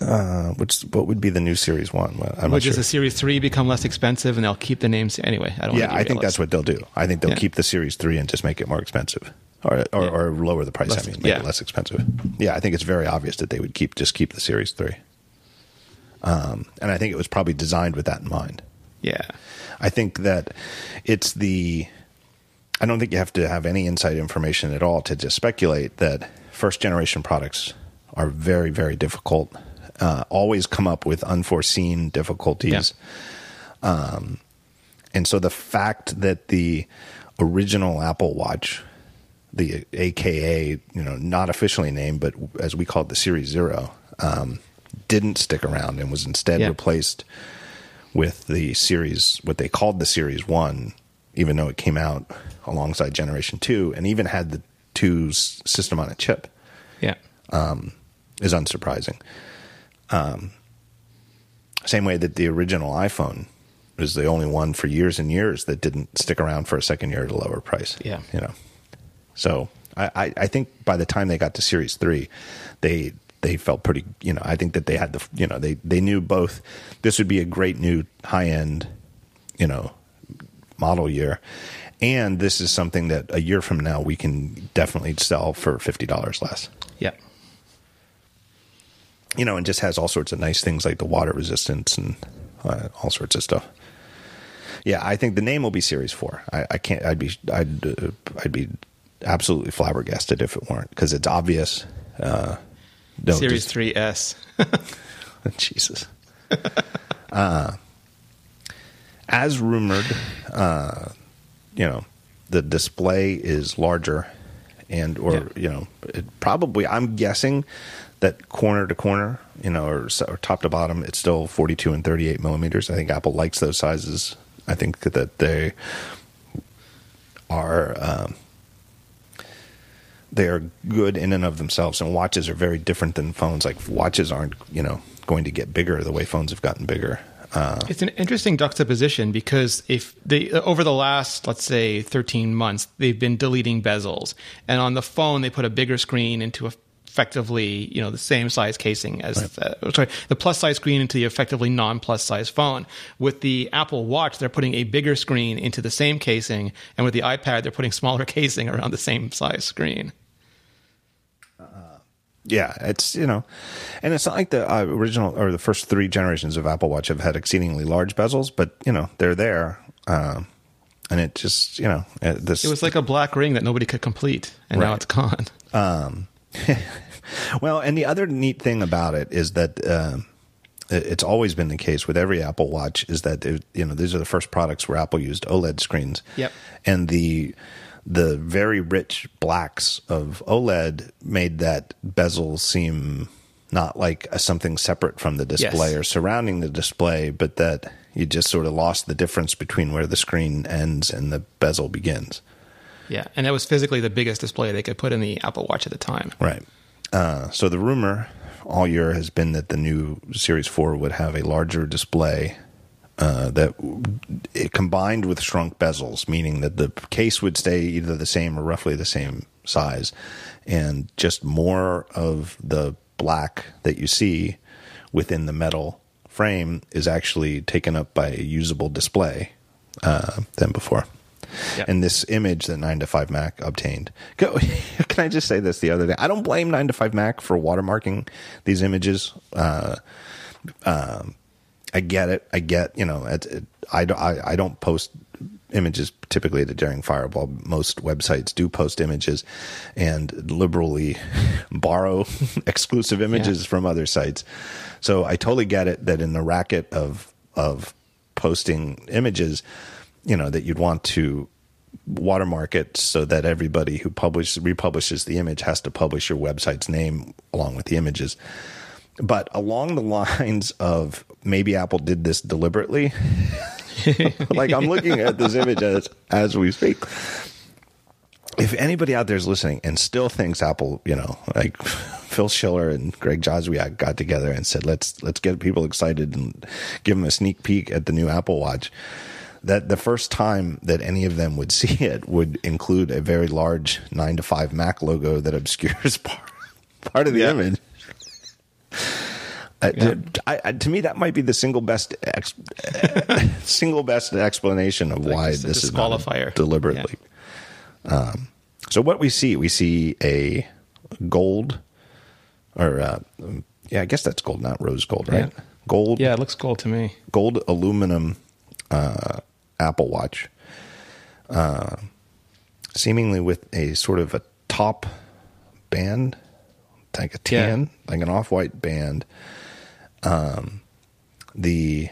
Uh, which what would be the new Series One? I'm which is the Series Three become less expensive, and they'll keep the names anyway. I don't. Yeah, I think that's what they'll do. I think they'll yeah. keep the Series Three and just make it more expensive, or or, yeah. or lower the price. Less, I mean, make yeah. it less expensive. Yeah, I think it's very obvious that they would keep just keep the Series Three. Um, and I think it was probably designed with that in mind. Yeah, I think that it's the. I don't think you have to have any inside information at all to just speculate that first generation products are very very difficult uh, always come up with unforeseen difficulties. Yeah. Um, and so the fact that the original Apple Watch, the AKA, you know, not officially named, but as we call it, the Series Zero, um, didn't stick around and was instead yeah. replaced with the Series, what they called the Series One, even though it came out alongside Generation Two and even had the two system on a chip. Yeah, um, is unsurprising. Um, same way that the original iPhone was the only one for years and years that didn't stick around for a second year at a lower price. Yeah, you know. So I, I think by the time they got to Series Three, they they felt pretty. You know, I think that they had the you know they they knew both this would be a great new high end, you know, model year, and this is something that a year from now we can definitely sell for fifty dollars less. Yeah you know, and just has all sorts of nice things like the water resistance and uh, all sorts of stuff. Yeah, I think the name will be Series Four. I, I can't. I'd be. I'd. Uh, I'd be absolutely flabbergasted if it weren't because it's obvious. Uh, Series Three S. Jesus. uh, as rumored, uh, you know, the display is larger, and or yeah. you know, it probably. I'm guessing that corner to corner, you know, or, or, top to bottom, it's still 42 and 38 millimeters. I think Apple likes those sizes. I think that they are um, they are good in and of themselves. And watches are very different than phones. Like watches aren't, you know, going to get bigger the way phones have gotten bigger. Uh, it's an interesting juxtaposition because if they over the last let's say 13 months they've been deleting bezels and on the phone they put a bigger screen into a effectively you know the same size casing as right. the, sorry the plus size screen into the effectively non plus size phone. With the Apple Watch, they're putting a bigger screen into the same casing, and with the iPad, they're putting smaller casing around the same size screen. Uh, yeah, it's you know, and it's not like the uh, original or the first three generations of Apple Watch have had exceedingly large bezels, but you know they're there. Uh, and it just you know this it was like a black ring that nobody could complete and right. now it's gone um, Well, and the other neat thing about it is that uh, it's always been the case with every Apple Watch is that it, you know these are the first products where Apple used OLED screens. Yep. And the the very rich blacks of OLED made that bezel seem not like a, something separate from the display Yes. or surrounding the display, but that you just sort of lost the difference between where the screen ends and the bezel begins. Yeah, and that was physically the biggest display they could put in the Apple Watch at the time. Right. Uh, so the rumor all year has been that the new Series 4 would have a larger display uh, that it combined with shrunk bezels, meaning that the case would stay either the same or roughly the same size, and just more of the black that you see within the metal frame is actually taken up by a usable display uh, than before. Yep. And this image that 9to5Mac obtained. Go, can I just say this the other day? I don't blame 9to5Mac for watermarking these images. Uh, um, I get it. I get, you know, it, it, I, don't- I, I don't post images typically to Daring Fireball. Most websites do post images and liberally borrow exclusive images Yeah. from other sites. So I totally get it that in the racket of of posting images, you know, that you'd want to watermark it so that everybody who publish republishes the image has to publish your website's name along with the images. But along the lines of maybe Apple did this deliberately, like I'm looking at this image as as we speak. If anybody out there is listening and still thinks Apple, you know, like Phil Schiller and Greg Joswiak got together and said, "Let's let's get people excited and give them a sneak peek at the new Apple Watch," that the first time that any of them would see it would include a very large 9to5Mac logo that obscures part part of the Yeah. image. Uh, Yeah. I, I, to me, that might be the single best ex, single best explanation of why this is not disqualifier. deliberately. Um, so what we see, we see a gold, or uh, yeah, I guess that's gold, not rose gold, right? Yeah. Gold, Yeah, it looks gold to me. gold aluminum uh, Apple Watch, uh, seemingly with a sort of a top band, like a Yeah. tan, like an off-white band. Um, the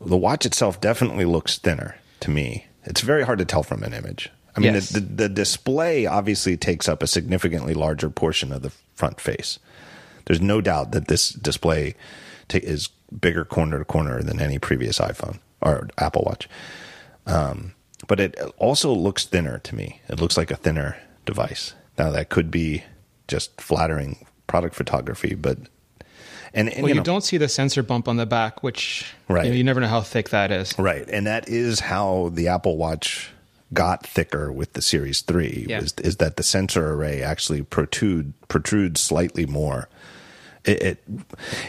the watch itself definitely looks thinner to me. It's very hard to tell from an image. I mean, Yes. the, the, the display obviously takes up a significantly larger portion of the front face. There's no doubt that this display ta is bigger corner to corner than any previous iPhone or Apple Watch. Um, but it also looks thinner to me. It looks like a thinner device. Now that could be just flattering product photography, but and, and Well, you, know, don't see the sensor bump on the back, which Right. you, know, you never know how thick that is. Right, and that is how the Apple Watch got thicker with the Series Three. Yeah. Is, is that the sensor array actually protrude protrudes slightly more? It, it,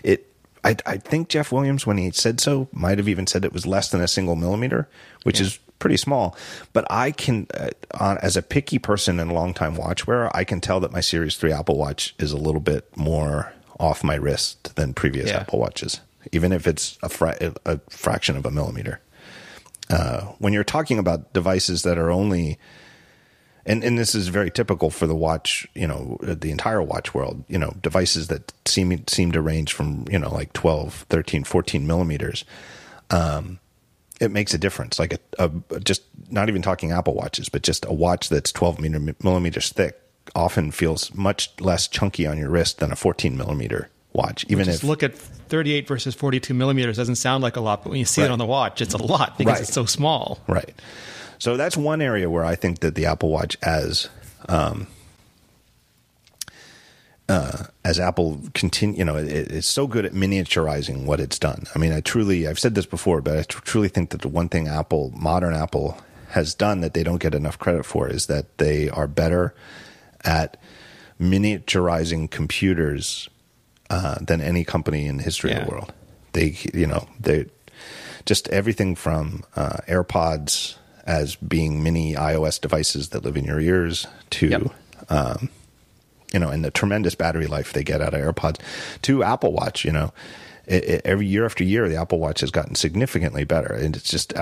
it I, I think Jeff Williams, when he said so, might have even said it was less than a single millimeter, which Yeah. is pretty small. But I can, uh, on, as a picky person and a longtime watch wearer, I can tell that my Series Three Apple Watch is a little bit more off my wrist than previous Yeah. Apple Watches, even if it's a, fra- a fraction of a millimeter uh, when you're talking about devices that are only and and this is very typical for the watch you know the entire watch world you know devices that seem seem to range from you know like 12 13 14 millimeters um it makes a difference like a, a just not even talking apple watches but just a watch that's 12 meter- millimeters thick often feels much less chunky on your wrist than a 14 millimeter watch even Just if look at 38 versus 42 millimeters. Doesn't sound like a lot, but when you see it on the watch, it's a lot because Right. it's so small. Right. So that's one area where I think that the Apple Watch, as um, uh, as Apple continue, you know, it, it's so good at miniaturizing what it's done. I mean, I truly, I've said this before, but I tr- truly think that the one thing Apple, modern Apple, has done that they don't get enough credit for is that they are better at miniaturizing computers uh, than any company in the history of the world. They, you know, they just everything from uh, AirPods as being mini iOS devices that live in your ears to, Yep. um, you know, and the tremendous battery life they get out of AirPods to Apple Watch. You know, it, it, every year after year, the Apple Watch has gotten significantly better, and it's just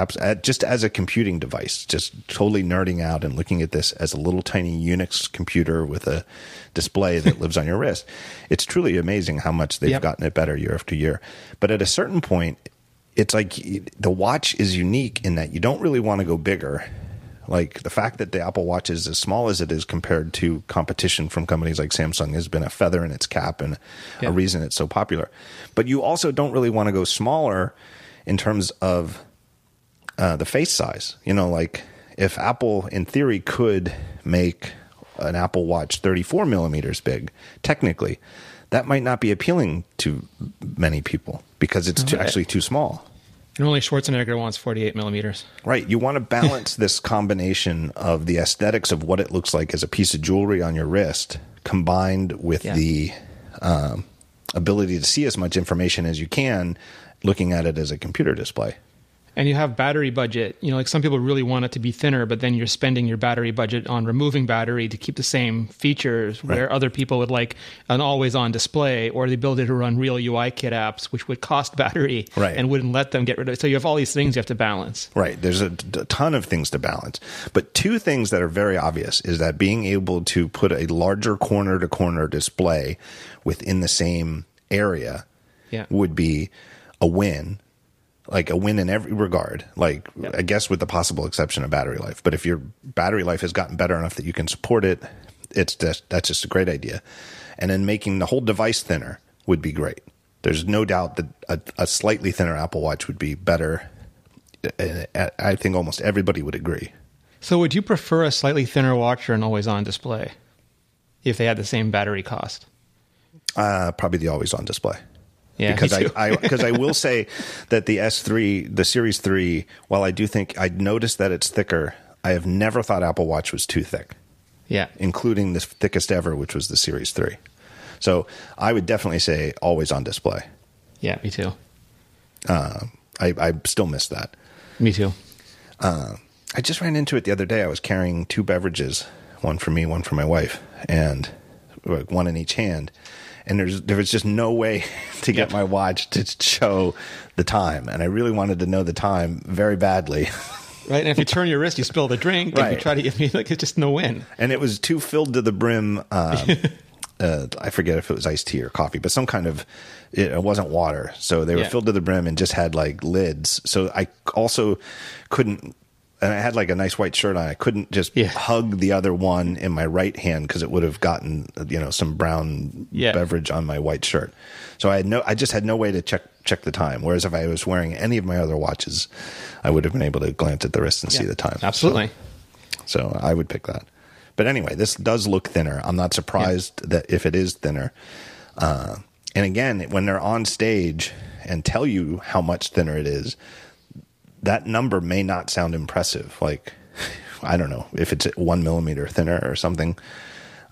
just as a computing device, just totally nerding out and looking at this as a little tiny Unix computer with a display that lives on your wrist. It's truly amazing how much they've yep. gotten it better year after year. But at a certain point, it's like the watch is unique in that you don't really want to go bigger like the fact that the Apple Watch is as small as it is compared to competition from companies like Samsung has been a feather in its cap and yeah. a reason it's so popular. But you also don't really want to go smaller in terms of uh, the face size. You know, like if Apple, in theory, could make an Apple Watch 34 millimeters big, technically, that might not be appealing to many people because it's too, actually too small. And only Schwarzenegger wants 48 millimeters. Right. You want to balance this combination of the aesthetics of what it looks like as a piece of jewelry on your wrist combined with yeah. the um, ability to see as much information as you can looking at it as a computer display and you have battery budget, you know, like some people really want it to be thinner, but then you're spending your battery budget on removing battery to keep the same features right. where other people would like an always on display or the ability to run real UIKit apps, which would cost battery right. and wouldn't let them get rid of it. So you have all these things you have to balance. Right. There's a, a ton of things to balance. But two things that are very obvious is that being able to put a larger corner to corner display within the same area yeah. would be a win like a win in every regard. Like yep. I guess with the possible exception of battery life. But if your battery life has gotten better enough that you can support it, it's just that's just a great idea. And then making the whole device thinner would be great. There's no doubt that a, a slightly thinner Apple Watch would be better. I think almost everybody would agree. So, would you prefer a slightly thinner watch or an always-on display if they had the same battery cost? Uh, probably the always-on display. Yeah, because I because I, I, will say that the S3, the Series 3, while I do think I noticed that it's thicker, I have never thought Apple Watch was too thick. Yeah, including the thickest ever, which was the Series 3. So I would definitely say always on display. Yeah, me too. Uh, I I still miss that. Me too. Uh, I just ran into it the other day. I was carrying two beverages, one for me, one for my wife, and one in each hand and there's there was just no way to get yep. my watch to show the time, and I really wanted to know the time very badly. Right, and if you turn your wrist, you spill the drink. Right. If you try to give me, like it's just no win. And it was too filled to the brim. Um, uh, I forget if it was iced tea or coffee, but some kind of it, it wasn't water. So they were yeah. filled to the brim and just had like lids. So I also couldn't and I had like a nice white shirt on. I couldn't just yeah. hug the other one in my right hand because it would have gotten you know some brown yeah. beverage on my white shirt. So I had no, I just had no way to check check the time. Whereas if I was wearing any of my other watches, I would have been able to glance at the wrist and yeah. see the time. Absolutely. So, so, I would pick that. But anyway, this does look thinner. I'm not surprised that if it is thinner. Uh, and again, when they're on stage and tell you how much thinner it is, that number may not sound impressive. Like, I don't know if it's one millimeter thinner or something.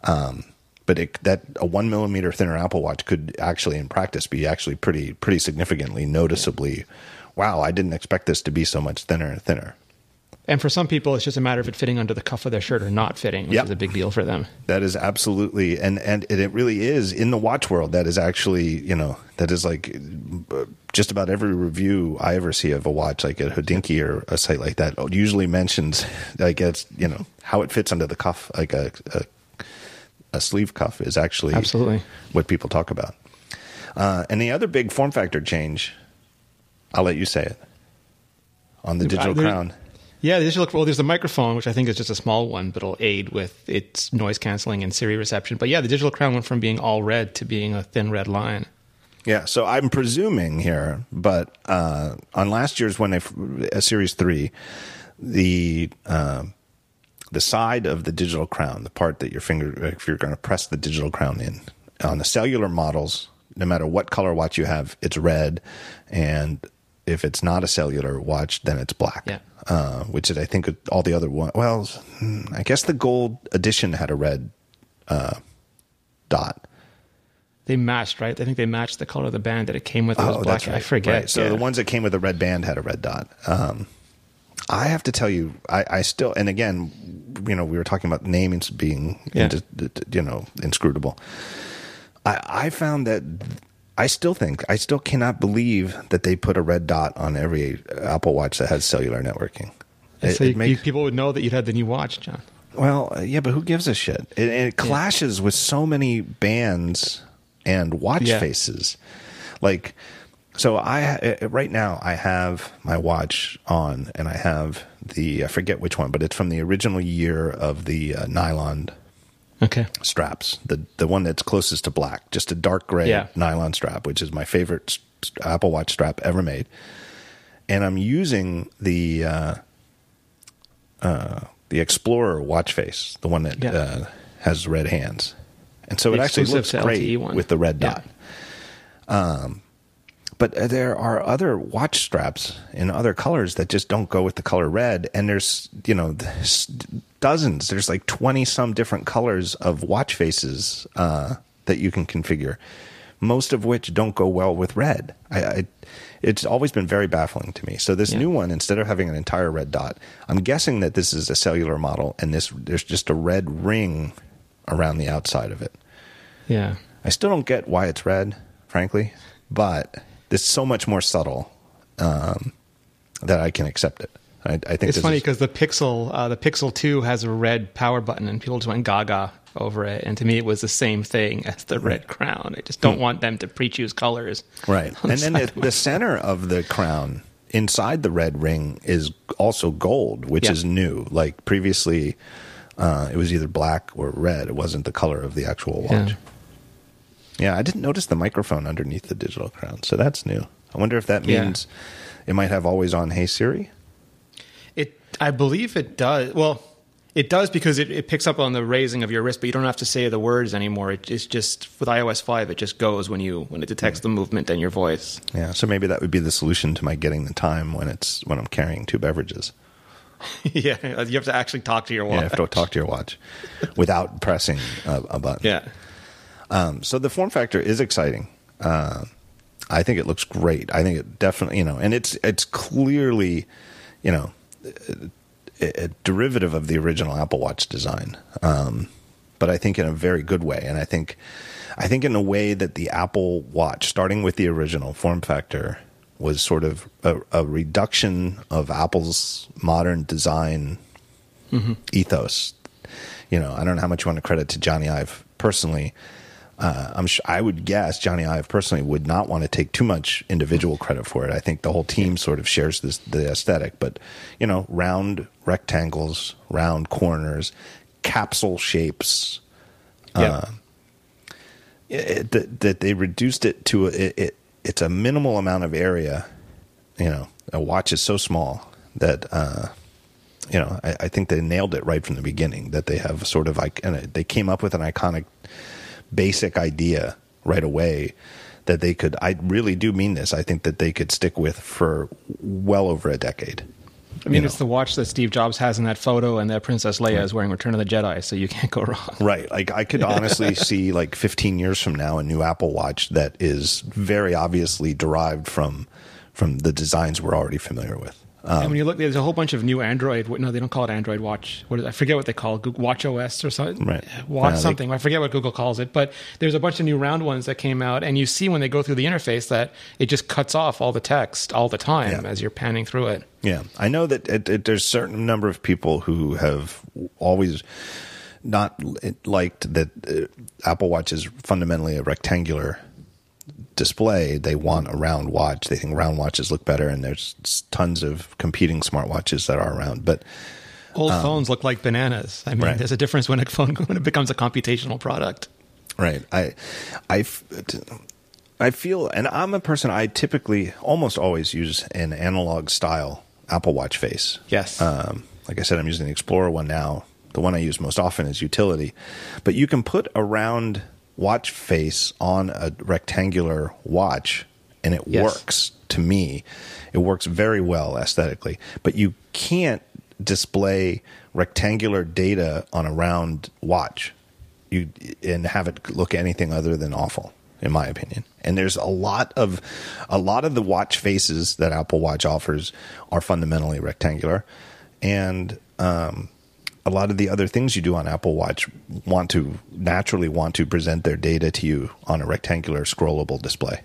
Um, but it, that a one millimeter thinner Apple Watch could actually, in practice, be actually pretty pretty significantly, noticeably. Wow, I didn't expect this to be so much thinner and thinner. And for some people, it's just a matter of it fitting under the cuff of their shirt or not fitting, which yep. is a big deal for them. That is absolutely, and and it really is in the watch world. That is actually, you know, that is like just about every review I ever see of a watch, like at Hodinkee or a site like that, usually mentions like it's you know how it fits under the cuff, like a a, a sleeve cuff is actually absolutely what people talk about. Uh, and the other big form factor change, I'll let you say it on the digital crown yeah, they should look. Well, there's the microphone, which I think is just a small one, but it'll aid with its noise canceling and Siri reception. But yeah, the digital crown went from being all red to being a thin red line. Yeah, so I'm presuming here, but uh, on last year's when a Series Three, the uh, the side of the digital crown, the part that your finger, if you're going to press the digital crown in, on the cellular models, no matter what color watch you have, it's red, and if it's not a cellular watch, then it's black. Yeah. Uh, which is, I think, all the other one. Well, I guess the gold edition had a red uh, dot. They matched, right? I think they matched the color of the band that it came with. It oh, black. Right. I forget. Right. So yeah. the ones that came with the red band had a red dot. Um, I have to tell you, I, I, still, and again, you know, we were talking about namings being, yeah. you know, inscrutable. I, I found that I still think I still cannot believe that they put a red dot on every Apple Watch that has cellular networking. It, so you, makes, people would know that you had the new watch, John. Well, uh, yeah, but who gives a shit? It, it clashes yeah. with so many bands and watch yeah. faces. Like, so I uh, right now I have my watch on, and I have the I forget which one, but it's from the original year of the uh, nylon okay. Straps. The the one that's closest to black. Just a dark gray yeah. nylon strap which is my favorite apple watch strap ever made. And i'm using the uh, uh, the explorer watch face the one that yeah. uh, has red hands. And so the it actually looks great with the red dot. Yeah. um, but there are other watch straps in other colors that just don't go with the color red and there's you know dozens. There's like 20 some different colors of watch faces uh, that you can configure, most of which don't go well with red. I, I, it's always been very baffling to me. So this yeah. new one, instead of having an entire red dot, I'm guessing that this is a cellular model, and this there's just a red ring around the outside of it. Yeah, I still don't get why it's red, frankly, but it's so much more subtle um, that I can accept it. I, I think it's funny because the Pixel, uh, the Pixel Two has a red power button, and people just went gaga over it. And to me, it was the same thing as the red crown. I just don't hmm. want them to pre-choose colors. Right, and then the, the, center of the crown inside the red ring is also gold, which yeah. is new. Like previously, uh, it was either black or red. It wasn't the color of the actual watch. Yeah. Yeah, I didn't notice the microphone underneath the digital crown, so that's new. I wonder if that means yeah. it might have always on Hey Siri. It, I believe it does. Well, it does because it, it picks up on the raising of your wrist, but you don't have to say the words anymore. It, it's just with iOS five, it just goes when you when it detects the movement and your voice. Yeah, so maybe that would be the solution to my getting the time when it's when I'm carrying two beverages. yeah, you have to actually talk to your watch. Yeah, you have to talk to your watch without pressing a, a button. Yeah. Um, so the form factor is exciting. Uh, I think it looks great. I think it definitely, you know, and it's it's clearly, you know, a, a derivative of the original Apple Watch design, um, but I think in a very good way. And I think, I think in a way that the Apple Watch, starting with the original form factor, was sort of a, a reduction of Apple's modern design mm-hmm. ethos. You know, I don't know how much you want to credit to Jony Ive personally, uh, I'm sure I would guess Jony Ive personally would not want to take too much individual credit for it. I think the whole team sort of shares this the aesthetic, but you know, round rectangles, round corners, capsule shapes. Uh, that, that they reduced it to a, it, it, it's a minimal amount of area. You know, a watch is so small that uh, you know I, I, think they nailed it right from the beginning. That they have sort of like and they came up with an iconic basic idea right away that they could I really do mean this. I think that they could stick with for well over a decade. I mean, you it's know. the watch that Steve Jobs has in that photo, and that Princess Leia is wearing Return of the Jedi, so you can't go wrong. Right. Like, I could honestly see, like, 15 years from now, a new Apple Watch that is very obviously derived from from the designs we're already familiar with. Um, and when you look, there's a whole bunch of new Android. No, they don't call it Android Watch. What is, I forget what they call it. Watch OS or something. Right. Watch yeah, something. They, I forget what Google calls it. But there's a bunch of new round ones that came out, and you see when they go through the interface that it just cuts off all the text all the time yeah. as you're panning through it. Yeah, I know that it, it, there's a certain number of people who have always not liked that uh, Apple Watch is fundamentally a rectangular display, they want a round watch. They think round watches look better, and there's tons of competing smartwatches that are around. But old um, phones look like bananas. I mean, right. there's a difference when a phone when it becomes a computational product. Right. I, I, I feel, and I'm a person. I typically almost always use an analog style Apple Watch face. Yes. Um, like I said, I'm using the Explorer one now. The one I use most often is utility, but you can put a round watch face on a rectangular watch and it yes. works to me. It works very well aesthetically, but you can't display rectangular data on a round watch you and have it look anything other than awful in my opinion. And there's a lot of a lot of the watch faces that Apple Watch offers are fundamentally rectangular and um, a lot of the other things you do on Apple Watch want to naturally want to present their data to you on a rectangular scrollable display.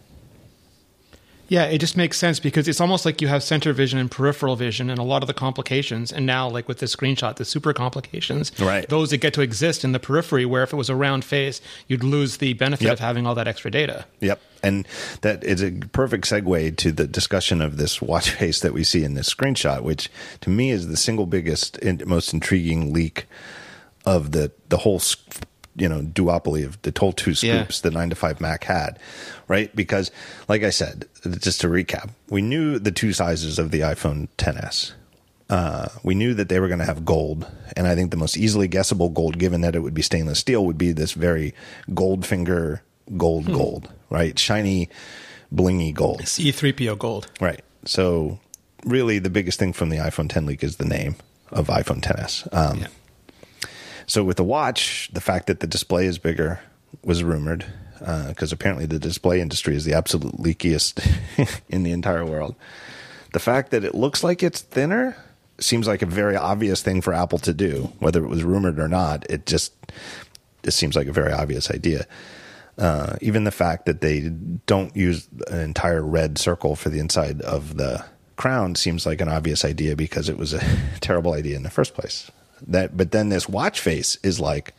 Yeah, it just makes sense because it's almost like you have center vision and peripheral vision and a lot of the complications. And now, like with this screenshot, the super complications, right. those that get to exist in the periphery, where if it was a round face, you'd lose the benefit Yep. of having all that extra data. Yep. And that is a perfect segue to the discussion of this watch face that we see in this screenshot, which to me is the single biggest and most intriguing leak of the, the whole, you know, duopoly of the whole two Yeah. scoops the 9to5Mac had, right? Because, like I said, just to recap, we knew the two sizes of the iPhone 10s. Uh, we knew that they were going to have gold, and I think the most easily guessable gold, given that it would be stainless steel, would be this very gold finger gold gold, right? Shiny, blingy gold, E three P O gold. right? So, really, the biggest thing from the iPhone 10 leak is the name of iPhone 10s. Um, Yeah. So, with the watch, the fact that the display is bigger was rumored because apparently the display industry is the absolute leakiest in the entire world. The fact that it looks like it's thinner seems like a very obvious thing for Apple to do, whether it was rumored or not. It just it seems like a very obvious idea. Uh, even the fact that they don't use an entire red circle for the inside of the crown seems like an obvious idea because it was a terrible idea in the first place. That, but then this watch face is like,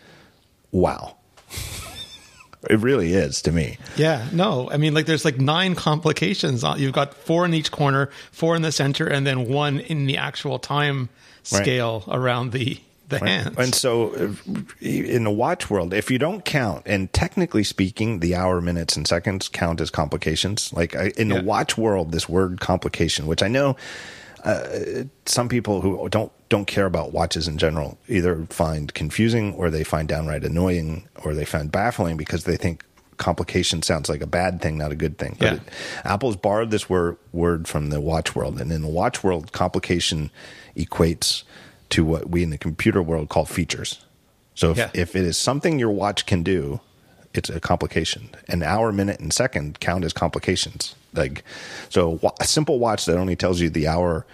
wow. it really is to me. Yeah, no, I mean, like there's like nine complications. Uh, You've got four in each corner, four in the center, and then one in the actual time Right. scale around the the hands. And so, uh, in the watch world, if you don't count, and technically speaking, the hour, minutes, and seconds count as complications. Like in Yeah. the watch world, this word complication, which I know uh, some people who don't don't care about watches in general either find confusing or they find downright annoying or they find baffling because they think complication sounds like a bad thing, not a good thing. But Yeah. it, Apple's borrowed this word word from the watch world, and in the watch world, complication equates to what we in the computer world call features. So if, Yeah. if it is something your watch can do, it's a complication. An hour, minute, and second count as complications. Like so, a simple watch that only tells you the hour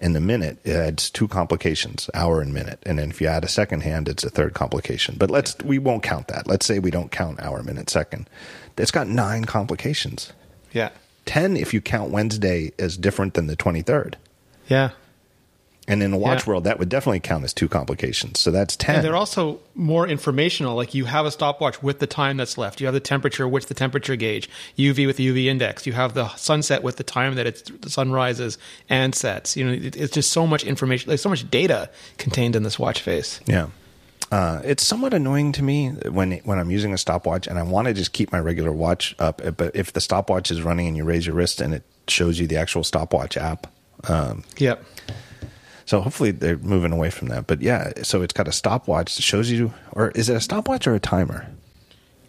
and the minute it adds two complications, hour and minute. And then if you add a second hand, it's a third complication. But let's we won't count that. Let's say we don't count hour, minute, second. It's got nine complications. yeah, Ten if you count Wednesday as different than the twenty third. yeah. And in the watch Yeah. world, that would definitely count as two complications. So that's ten. And they're also more informational. Like you have a stopwatch with the time that's left. You have the temperature with the temperature gauge. UV with the UV index. You have the sunset with the time that it's the sun rises and sets. You know, it, it's just so much information. There's so much data contained in this watch face. Yeah. Uh, it's somewhat annoying to me when when I'm using a stopwatch and I want to just keep my regular watch up, but if the stopwatch is running and you raise your wrist and it shows you the actual stopwatch app, um, Yep. So hopefully they're moving away from that. But yeah, so it's got a stopwatch that shows you, or is it a stopwatch or a timer?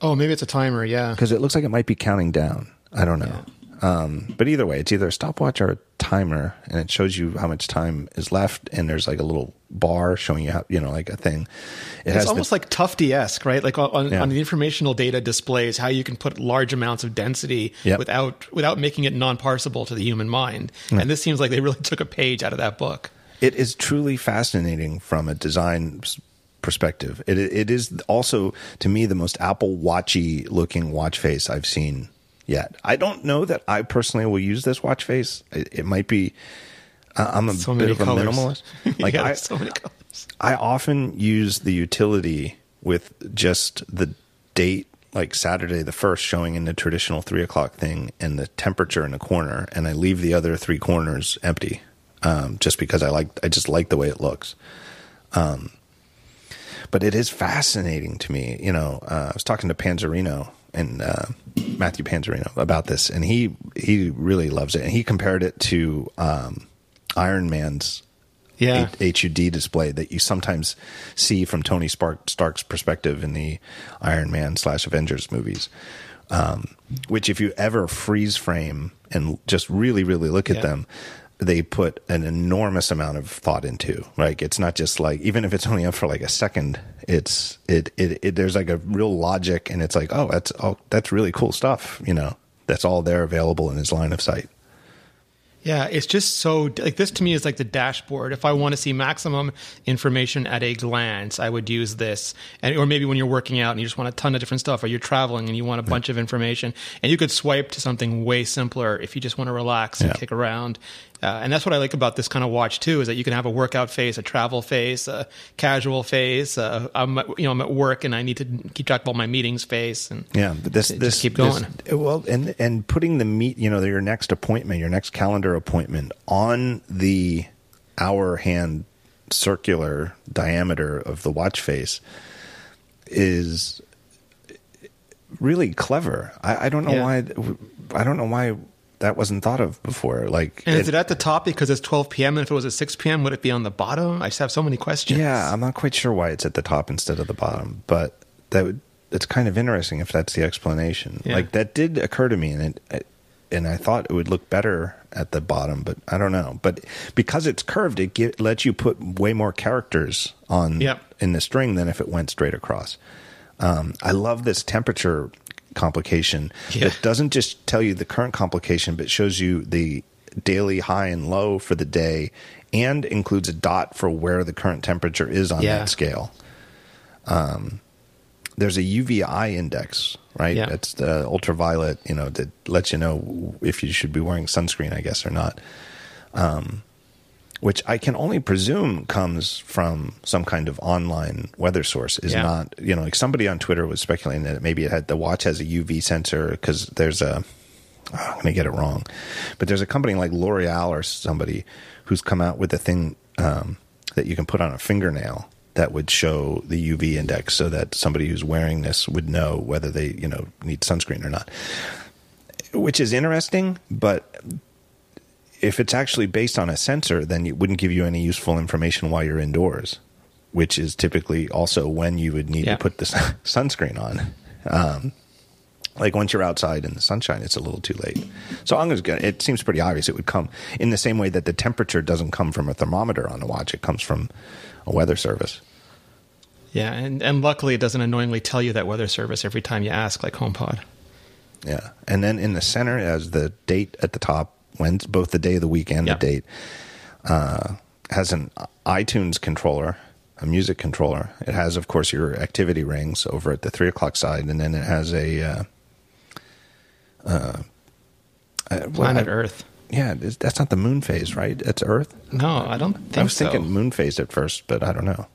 Oh, maybe it's a timer. Yeah. Because it looks like it might be counting down. I don't know. Um, but either way, it's either a stopwatch or a timer, and it shows you how much time is left. And there's like a little bar showing you how, you know, like a thing. It It's has the- almost like Tufte esque, right? Like on, on, Yeah. on the informational data displays, how you can put large amounts of density Yep. without without making it non parsable to the human mind. And this seems like they really took a page out of that book. It is truly fascinating from a design perspective. It it is also to me the most Apple Watchy looking watch face I've seen yet. I don't know that I personally will use this watch face. It, it might be. I'm a So bit of a colors. minimalist. Like yeah, I, so many colors. I often use the utility with just the date, like Saturday the first, showing in the traditional three o'clock thing, and the temperature in the corner, and I leave the other three corners empty, um, just because I like, I just like the way it looks. Um, but it is fascinating to me. You know, uh, I was talking to Panzarino and uh, Matthew Panzarino about this, and he he really loves it, and he compared it to um, Iron Man's Yeah. HUD display that you sometimes see from Tony Spark, Stark's perspective in the Iron Man slash Avengers movies. Um, which, if you ever freeze frame and just really, really look at Yeah. them, they put an enormous amount of thought into. Like it's not just like even if it's only up for like a second, it's it it, it there's like a real logic, and it's like oh that's oh that's really cool stuff. You know, that's all there available in his line of sight. Yeah, it's just so like this to me is like the dashboard. If I want to see maximum information at a glance, I would use this. And or maybe when you're working out and you just want a ton of different stuff, or you're traveling and you want a bunch of information, and you could swipe to something way simpler if you just want to relax and Yeah. kick around. Uh, and that's what I like about this kind of watch too, is that you can have a workout face, a travel face, a casual face. Uh, I'm you know I'm at work and I need to keep track of all my meetings face. And Yeah, but this this keep this- going. well, and and putting the meet, you know, your next appointment, your next calendar appointment on the hour hand circular diameter of the watch face is really clever. I, I don't know Yeah. why. I don't know why that wasn't thought of before. Like, and is it- it at the top because it's 12 p.m. and if it was at 6 p.m. would it be on the bottom? I just have so many questions. Yeah, I'm not quite sure why it's at the top instead of the bottom, but that would it's kind of interesting if that's the explanation. Yeah. Like that did occur to me, and it, and I thought it would look better at the bottom, but I don't know. But because it's curved, it get, lets you put way more characters on Yep. in the string than if it went straight across. Um, I love this temperature complication. Yeah. It doesn't just tell you the current complication, but shows you the daily high and low for the day and includes a dot for where the current temperature is on Yeah. that scale. Um, there's a UVI index, right? Yeah. That's the ultraviolet, you know, that lets you know if you should be wearing sunscreen, I guess, or not. Um, which I can only presume comes from some kind of online weather source. Is Yeah. not, you know, like somebody on Twitter was speculating that maybe it had the watch has a UV sensor because there's a. oh, I'm going to get it wrong, but there's a company like L'Oreal or somebody who's come out with a thing um, that you can put on a fingernail that would show the UV index, so that somebody who's wearing this would know whether they, you know, need sunscreen or not. Which is interesting, but if it's actually based on a sensor, then it wouldn't give you any useful information while you're indoors, which is typically also when you would need Yeah. to put the sun- sunscreen on. Um, like once you're outside in the sunshine, it's a little too late. So I'm gonna. It seems pretty obvious it would come in the same way that the temperature doesn't come from a thermometer on the watch; it comes from a weather service. Yeah, and, and luckily it doesn't annoyingly tell you that weather service every time you ask, like HomePod. Yeah, and then in the center, as the date at the top, when both the day of the week and Yeah. the date, uh, has an iTunes controller, a music controller. It has, of course, your activity rings over at the three o'clock side, and then it has a. Uh, uh, uh, Planet I- Earth. Yeah, that's not the moon phase, right? It's Earth. No, I don't think I was so. thinking moon phase at first, but I don't know.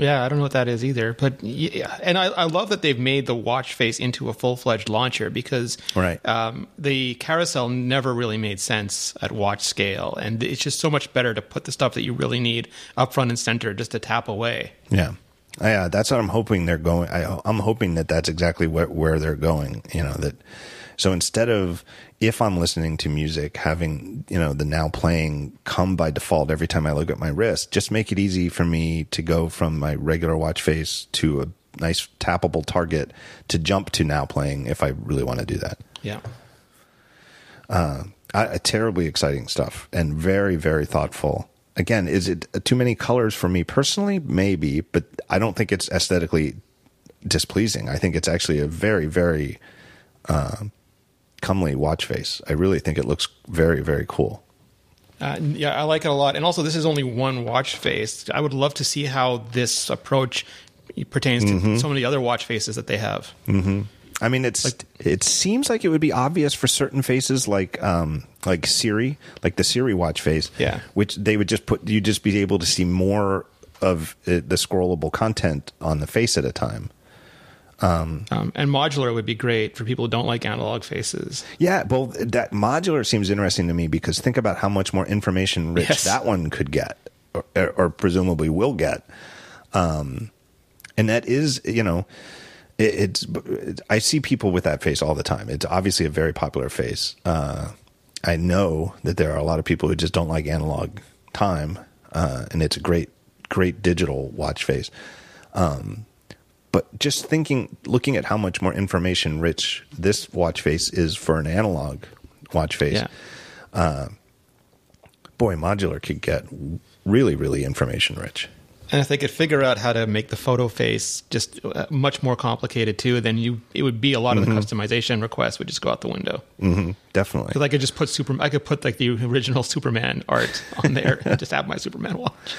Yeah, I don't know what that is either. But yeah, and I, I love that they've made the watch face into a full fledged launcher because Right. um, the carousel never really made sense at watch scale, and it's just so much better to put the stuff that you really need up front and center just to tap away. Yeah, yeah, that's what I'm hoping they're going. I, I'm hoping that that's exactly where, where they're going. You know that. So instead of if I'm listening to music, having you know the now playing come by default every time I look at my wrist, just make it easy for me to go from my regular watch face to a nice tappable target to jump to now playing if I really want to do that. Yeah. I, uh, terribly exciting stuff and very very thoughtful again is it too many colors for me personally maybe but i don't think it's aesthetically displeasing i think it's actually a very very uh, comely watch face i really think it looks very very cool Uh, yeah, I like it a lot. And also, this is only one watch face. I would love to see how this approach pertains to Mm-hmm. of the other watch faces that they have. I mean, it's it seems like it would be obvious for certain faces, like um, like Siri, like the Siri watch face. Yeah. which they would just put you just be able to see more of uh, the scrollable content on the face at a time. Um, and modular would be great for people who don't like analog faces. Yeah, well, that modular seems interesting to me because think about how much more information rich Yes. that one could get, or, or presumably will get. Um, and that is, you know, it, it's. I see people with that face all the time. It's obviously a very popular face. Uh, I know that there are a lot of people who just don't like analog time, uh, and it's a great, great digital watch face. Um, but just thinking, looking at how much more information rich this watch face is for an analog watch face, Yeah. boy, modular could get really, really information rich. And if they could figure out how to make the photo face just uh, much more complicated too, then you it would be a lot of the customization requests would just go out the window. hmm Definitely. Because I could just put super, I could put like the original Superman art on there and just have my Superman watch.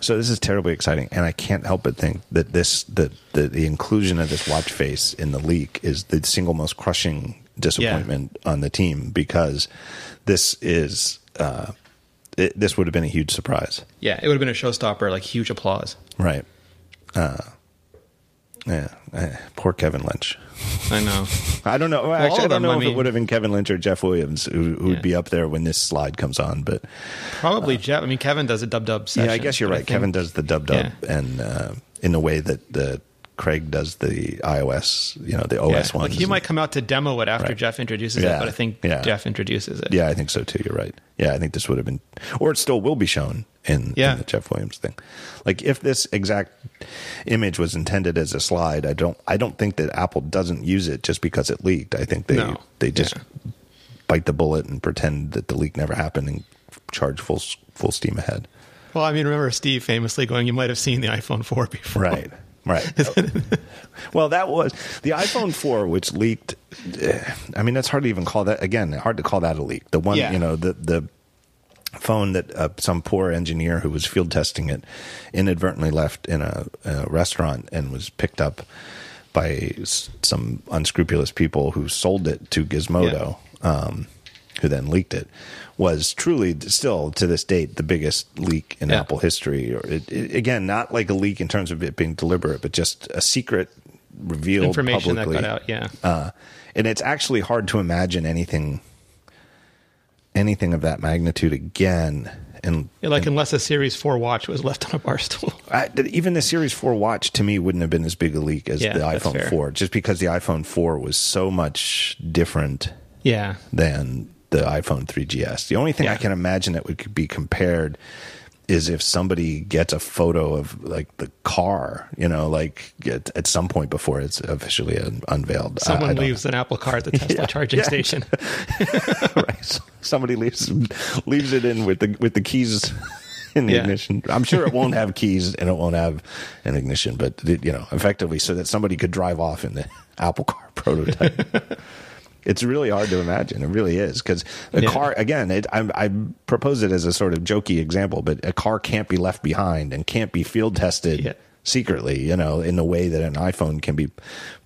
So this is terribly exciting, and I can't help but think that this that the, the inclusion of this watch face in the leak is the single most crushing disappointment on the team because this is uh, it, this would have been a huge surprise, Yeah, it would have been a showstopper, like huge applause. right? Uh, yeah, eh, poor Kevin Lynch. I know. I don't know. all Actually, I don't them, know I if it would have been Kevin Lynch or Jeff Williams who, who Yeah. would be up there when this slide comes on, but Probably Jeff. I mean, Kevin does a dub dub session. yeah, I guess you're right. think- Kevin does the dub dub, and uh, in the way that the Craig does the iOS, you know, the OS Yeah, ones. like he might come out to demo it after Right. Jeff introduces Yeah, it, but I think yeah. Jeff introduces it. Yeah, I think so too. You're right. Yeah, I think this would have been, or it still will be shown in, Yeah. in the Jeff Williams thing. Like if this exact image was intended as a slide, I don't, I don't think that Apple doesn't use it just because it leaked. I think they No. they just bite the bullet and pretend that the leak never happened and charge full full steam ahead. Well, I mean, remember Steve famously going, "You might have seen the iPhone 4 before." Right. Right. well, that was the iPhone 4, which leaked. eh, I mean, that's hard to even call that, again, hard to call that a leak. The one, Yeah. you know, the, the phone that uh, some poor engineer who was field testing it inadvertently left in a, a restaurant and was picked up by s- some unscrupulous people who sold it to Gizmodo, um, who then leaked it, was truly still to this date the biggest leak in Yeah. Apple history. Or it, it, again, not like a leak in terms of it being deliberate, but just a secret revealed Information publicly. that got out. Yeah. Uh, and it's actually hard to imagine anything anything of that magnitude again. And Yeah, like unless a Series 4 watch was left on a bar stool. I, even the Series 4 watch to me wouldn't have been as big a leak as Yeah, the iPhone 4, just because the iPhone 4 was so much different Yeah. than the iPhone 3GS. The only thing I can imagine that would be compared is if somebody gets a photo of like the car, you know, like at, at some point before it's officially un- unveiled. I- I Someone don't leaves an Apple car at the Tesla Yeah, charging yeah. station. right. Somebody leaves leaves it in with the with the keys in the Yeah. ignition. I'm sure it won't have keys and it won't have an ignition, but it, you know, effectively, so that somebody could drive off in the Apple Car prototype. It's really hard to imagine. It really is because a Yeah. car again. It, I, I propose it as a sort of jokey example, but a car can't be left behind and can't be field tested. Yeah. Secretly, you know, in the way that an iPhone can be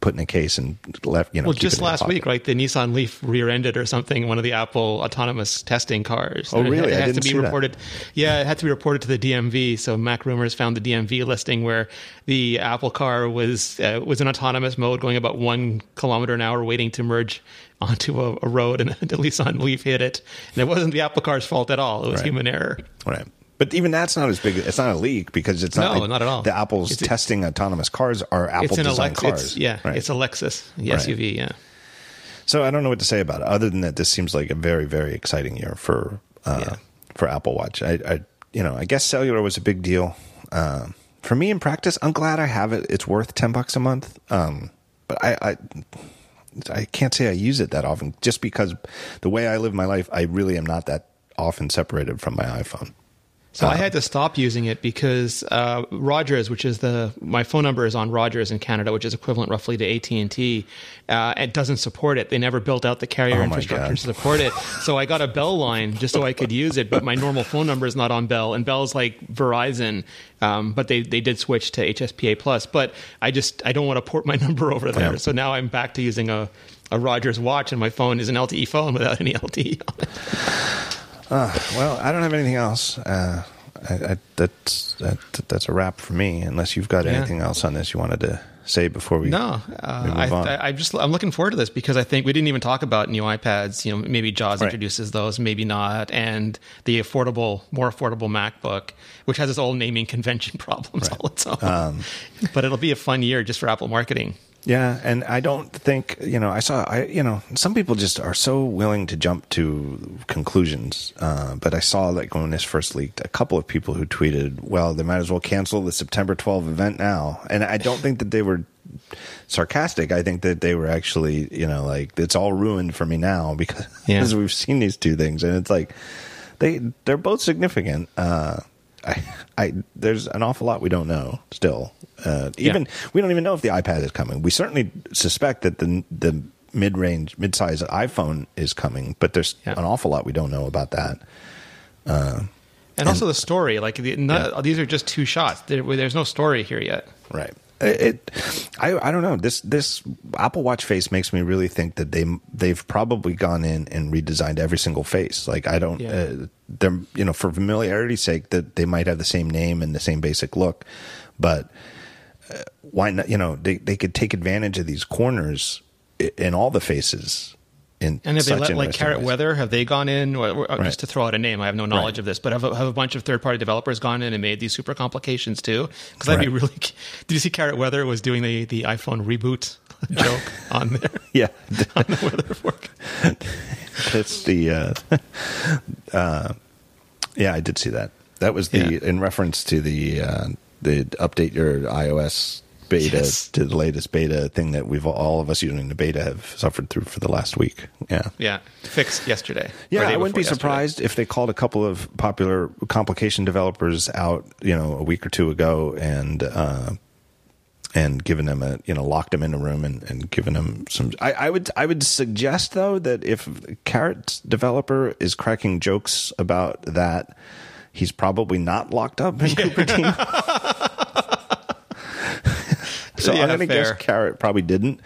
put in a case and left, you know. Well, just it last week, right? The Nissan Leaf rear-ended or something. One of the Apple autonomous testing cars. Oh, really? It, I has to be see that. reported. Yeah, it had to be reported to the DMV. So MacRumors found the DMV listing where the Apple car was uh, was in autonomous mode, going about one kilometer an hour, waiting to merge onto a, a road, and the Nissan Leaf hit it. And it wasn't the Apple car's fault at all. It was Right. human error. Right. But even that's not as big. It's not a leak because it's not. No, like not at all. The Apple's It's a- testing autonomous cars are Apple It's an designed Alex. cars. It's, yeah, Right. it's a Lexus the Right. SUV. Yeah. so I don't know what to say about it, other than that this seems like a very, very exciting year for uh, Yeah. for Apple Watch. I, I, you know, I guess cellular was a big deal. Um, for me in practice, I'm glad I have it. It's worth ten bucks a month. Um, but I, I, I can't say I use it that often, just because the way I live my life, I really am not that often separated from my iPhone. So I Uh, had to stop using it because uh, Rogers, which is the my phone number is on Rogers in Canada, which is equivalent roughly to AT and T. Uh, it doesn't support it. They never built out the carrier Oh infrastructure God. to support it. So I got a Bell line just so I could use it, but my normal phone number is not on Bell, and Bell's like Verizon. Um, but they they did switch to HSPA plus. But I just I don't want to port my number over there. Yeah. So now I'm back to using a a Rogers watch, and my phone is an LTE phone without any LTE on it. Well, I don't have anything else. Uh, I, I, that's that, that's a wrap for me. Unless you've got Yeah. anything else on this you wanted to say before we No, uh, I, I'm just I'm looking forward to this because I think we didn't even talk about new iPads. You know, maybe Joz Right. introduces those, maybe not, and the affordable, more affordable MacBook, which has its own naming convention problems all its own. Um, but it'll be a fun year just for Apple marketing. Yeah, and I don't think you know. I saw, I you know, some people just are so willing to jump to conclusions. Uh, but I saw like when this first leaked, a couple of people who tweeted, "Well, they might as well cancel the September 12 event now." And I don't think that they were sarcastic. I think that they were actually, you know, like it's all ruined for me now because Yeah. we've seen these two things, and it's like they they're both significant. Uh, I, I there's an awful lot we don't know still. Uh, even yeah. we don't even know if the iPad is coming. We certainly suspect that the the mid range, mid size iPhone is coming, but there's yeah. an awful lot we don't know about that. Uh, and, and, also the story, like the, not, yeah. these are just two shots. There, there's no story here yet. Right. It, I, I don't know. This this Apple Watch face makes me really think that they they've probably gone in and redesigned every single face. Like I don't, yeah. uh, they're you know for familiarity's sake that they might have the same name and the same basic look, but uh, why not? You know they they could take advantage of these corners in all the faces in and have they let like Carrot ways. Weather have they gone in or, or, right. just to throw out a name I have no knowledge right. of this but have a, have a bunch of third party developers gone in and made these super complications too because I'd right. be really did you see Carrot Weather was doing the the iPhone reboot joke on there yeah on the weather fork that's the uh, uh, yeah I did see that that was the yeah. in reference to the uh, the update your iOS beta yes. to the latest beta thing that we've all of us using the beta have suffered through for the last week. Yeah, yeah, fixed yesterday. Yeah, I wouldn't be yesterday. surprised if they called a couple of popular complication developers out, you know, a week or two ago and. Uh, and given them a you know locked them in a room and, and given them some I, I would I would suggest though that if Carrot's developer is cracking jokes about that he's probably not locked up in Cupertino. So yeah, I'm going to guess Carrot probably didn't,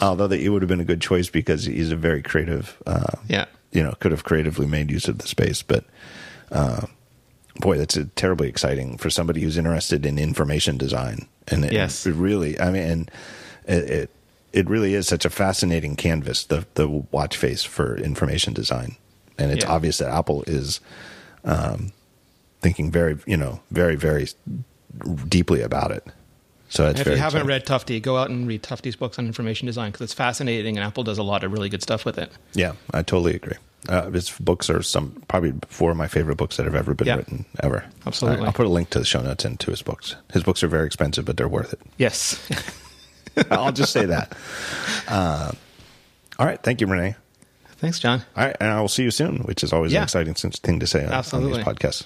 although that it would have been a good choice because he's a very creative. Uh, yeah, you know, could have creatively made use of the space, but. Uh, boy, that's terribly exciting for somebody who's interested in information design. And it, yes. it really, I mean, it, it, it really is such a fascinating canvas, the the watch face for information design, and it's yeah. obvious that Apple is um, thinking very, you know, very very deeply about it. So if you haven't read Tufte, go out and read Tufte's books on information design because it's fascinating, and Apple does a lot of really good stuff with it. Yeah, I totally agree. Uh, his books are some probably four of my favorite books that have ever been yeah. written ever. Absolutely, I'll put a link to the show notes and to his books. His books are very expensive, but they're worth it. Yes, I'll just say that. Uh, all right, thank you, Rene. Thanks, John. All right, and I will see you soon, which is always yeah. an exciting thing to say on, on these podcasts.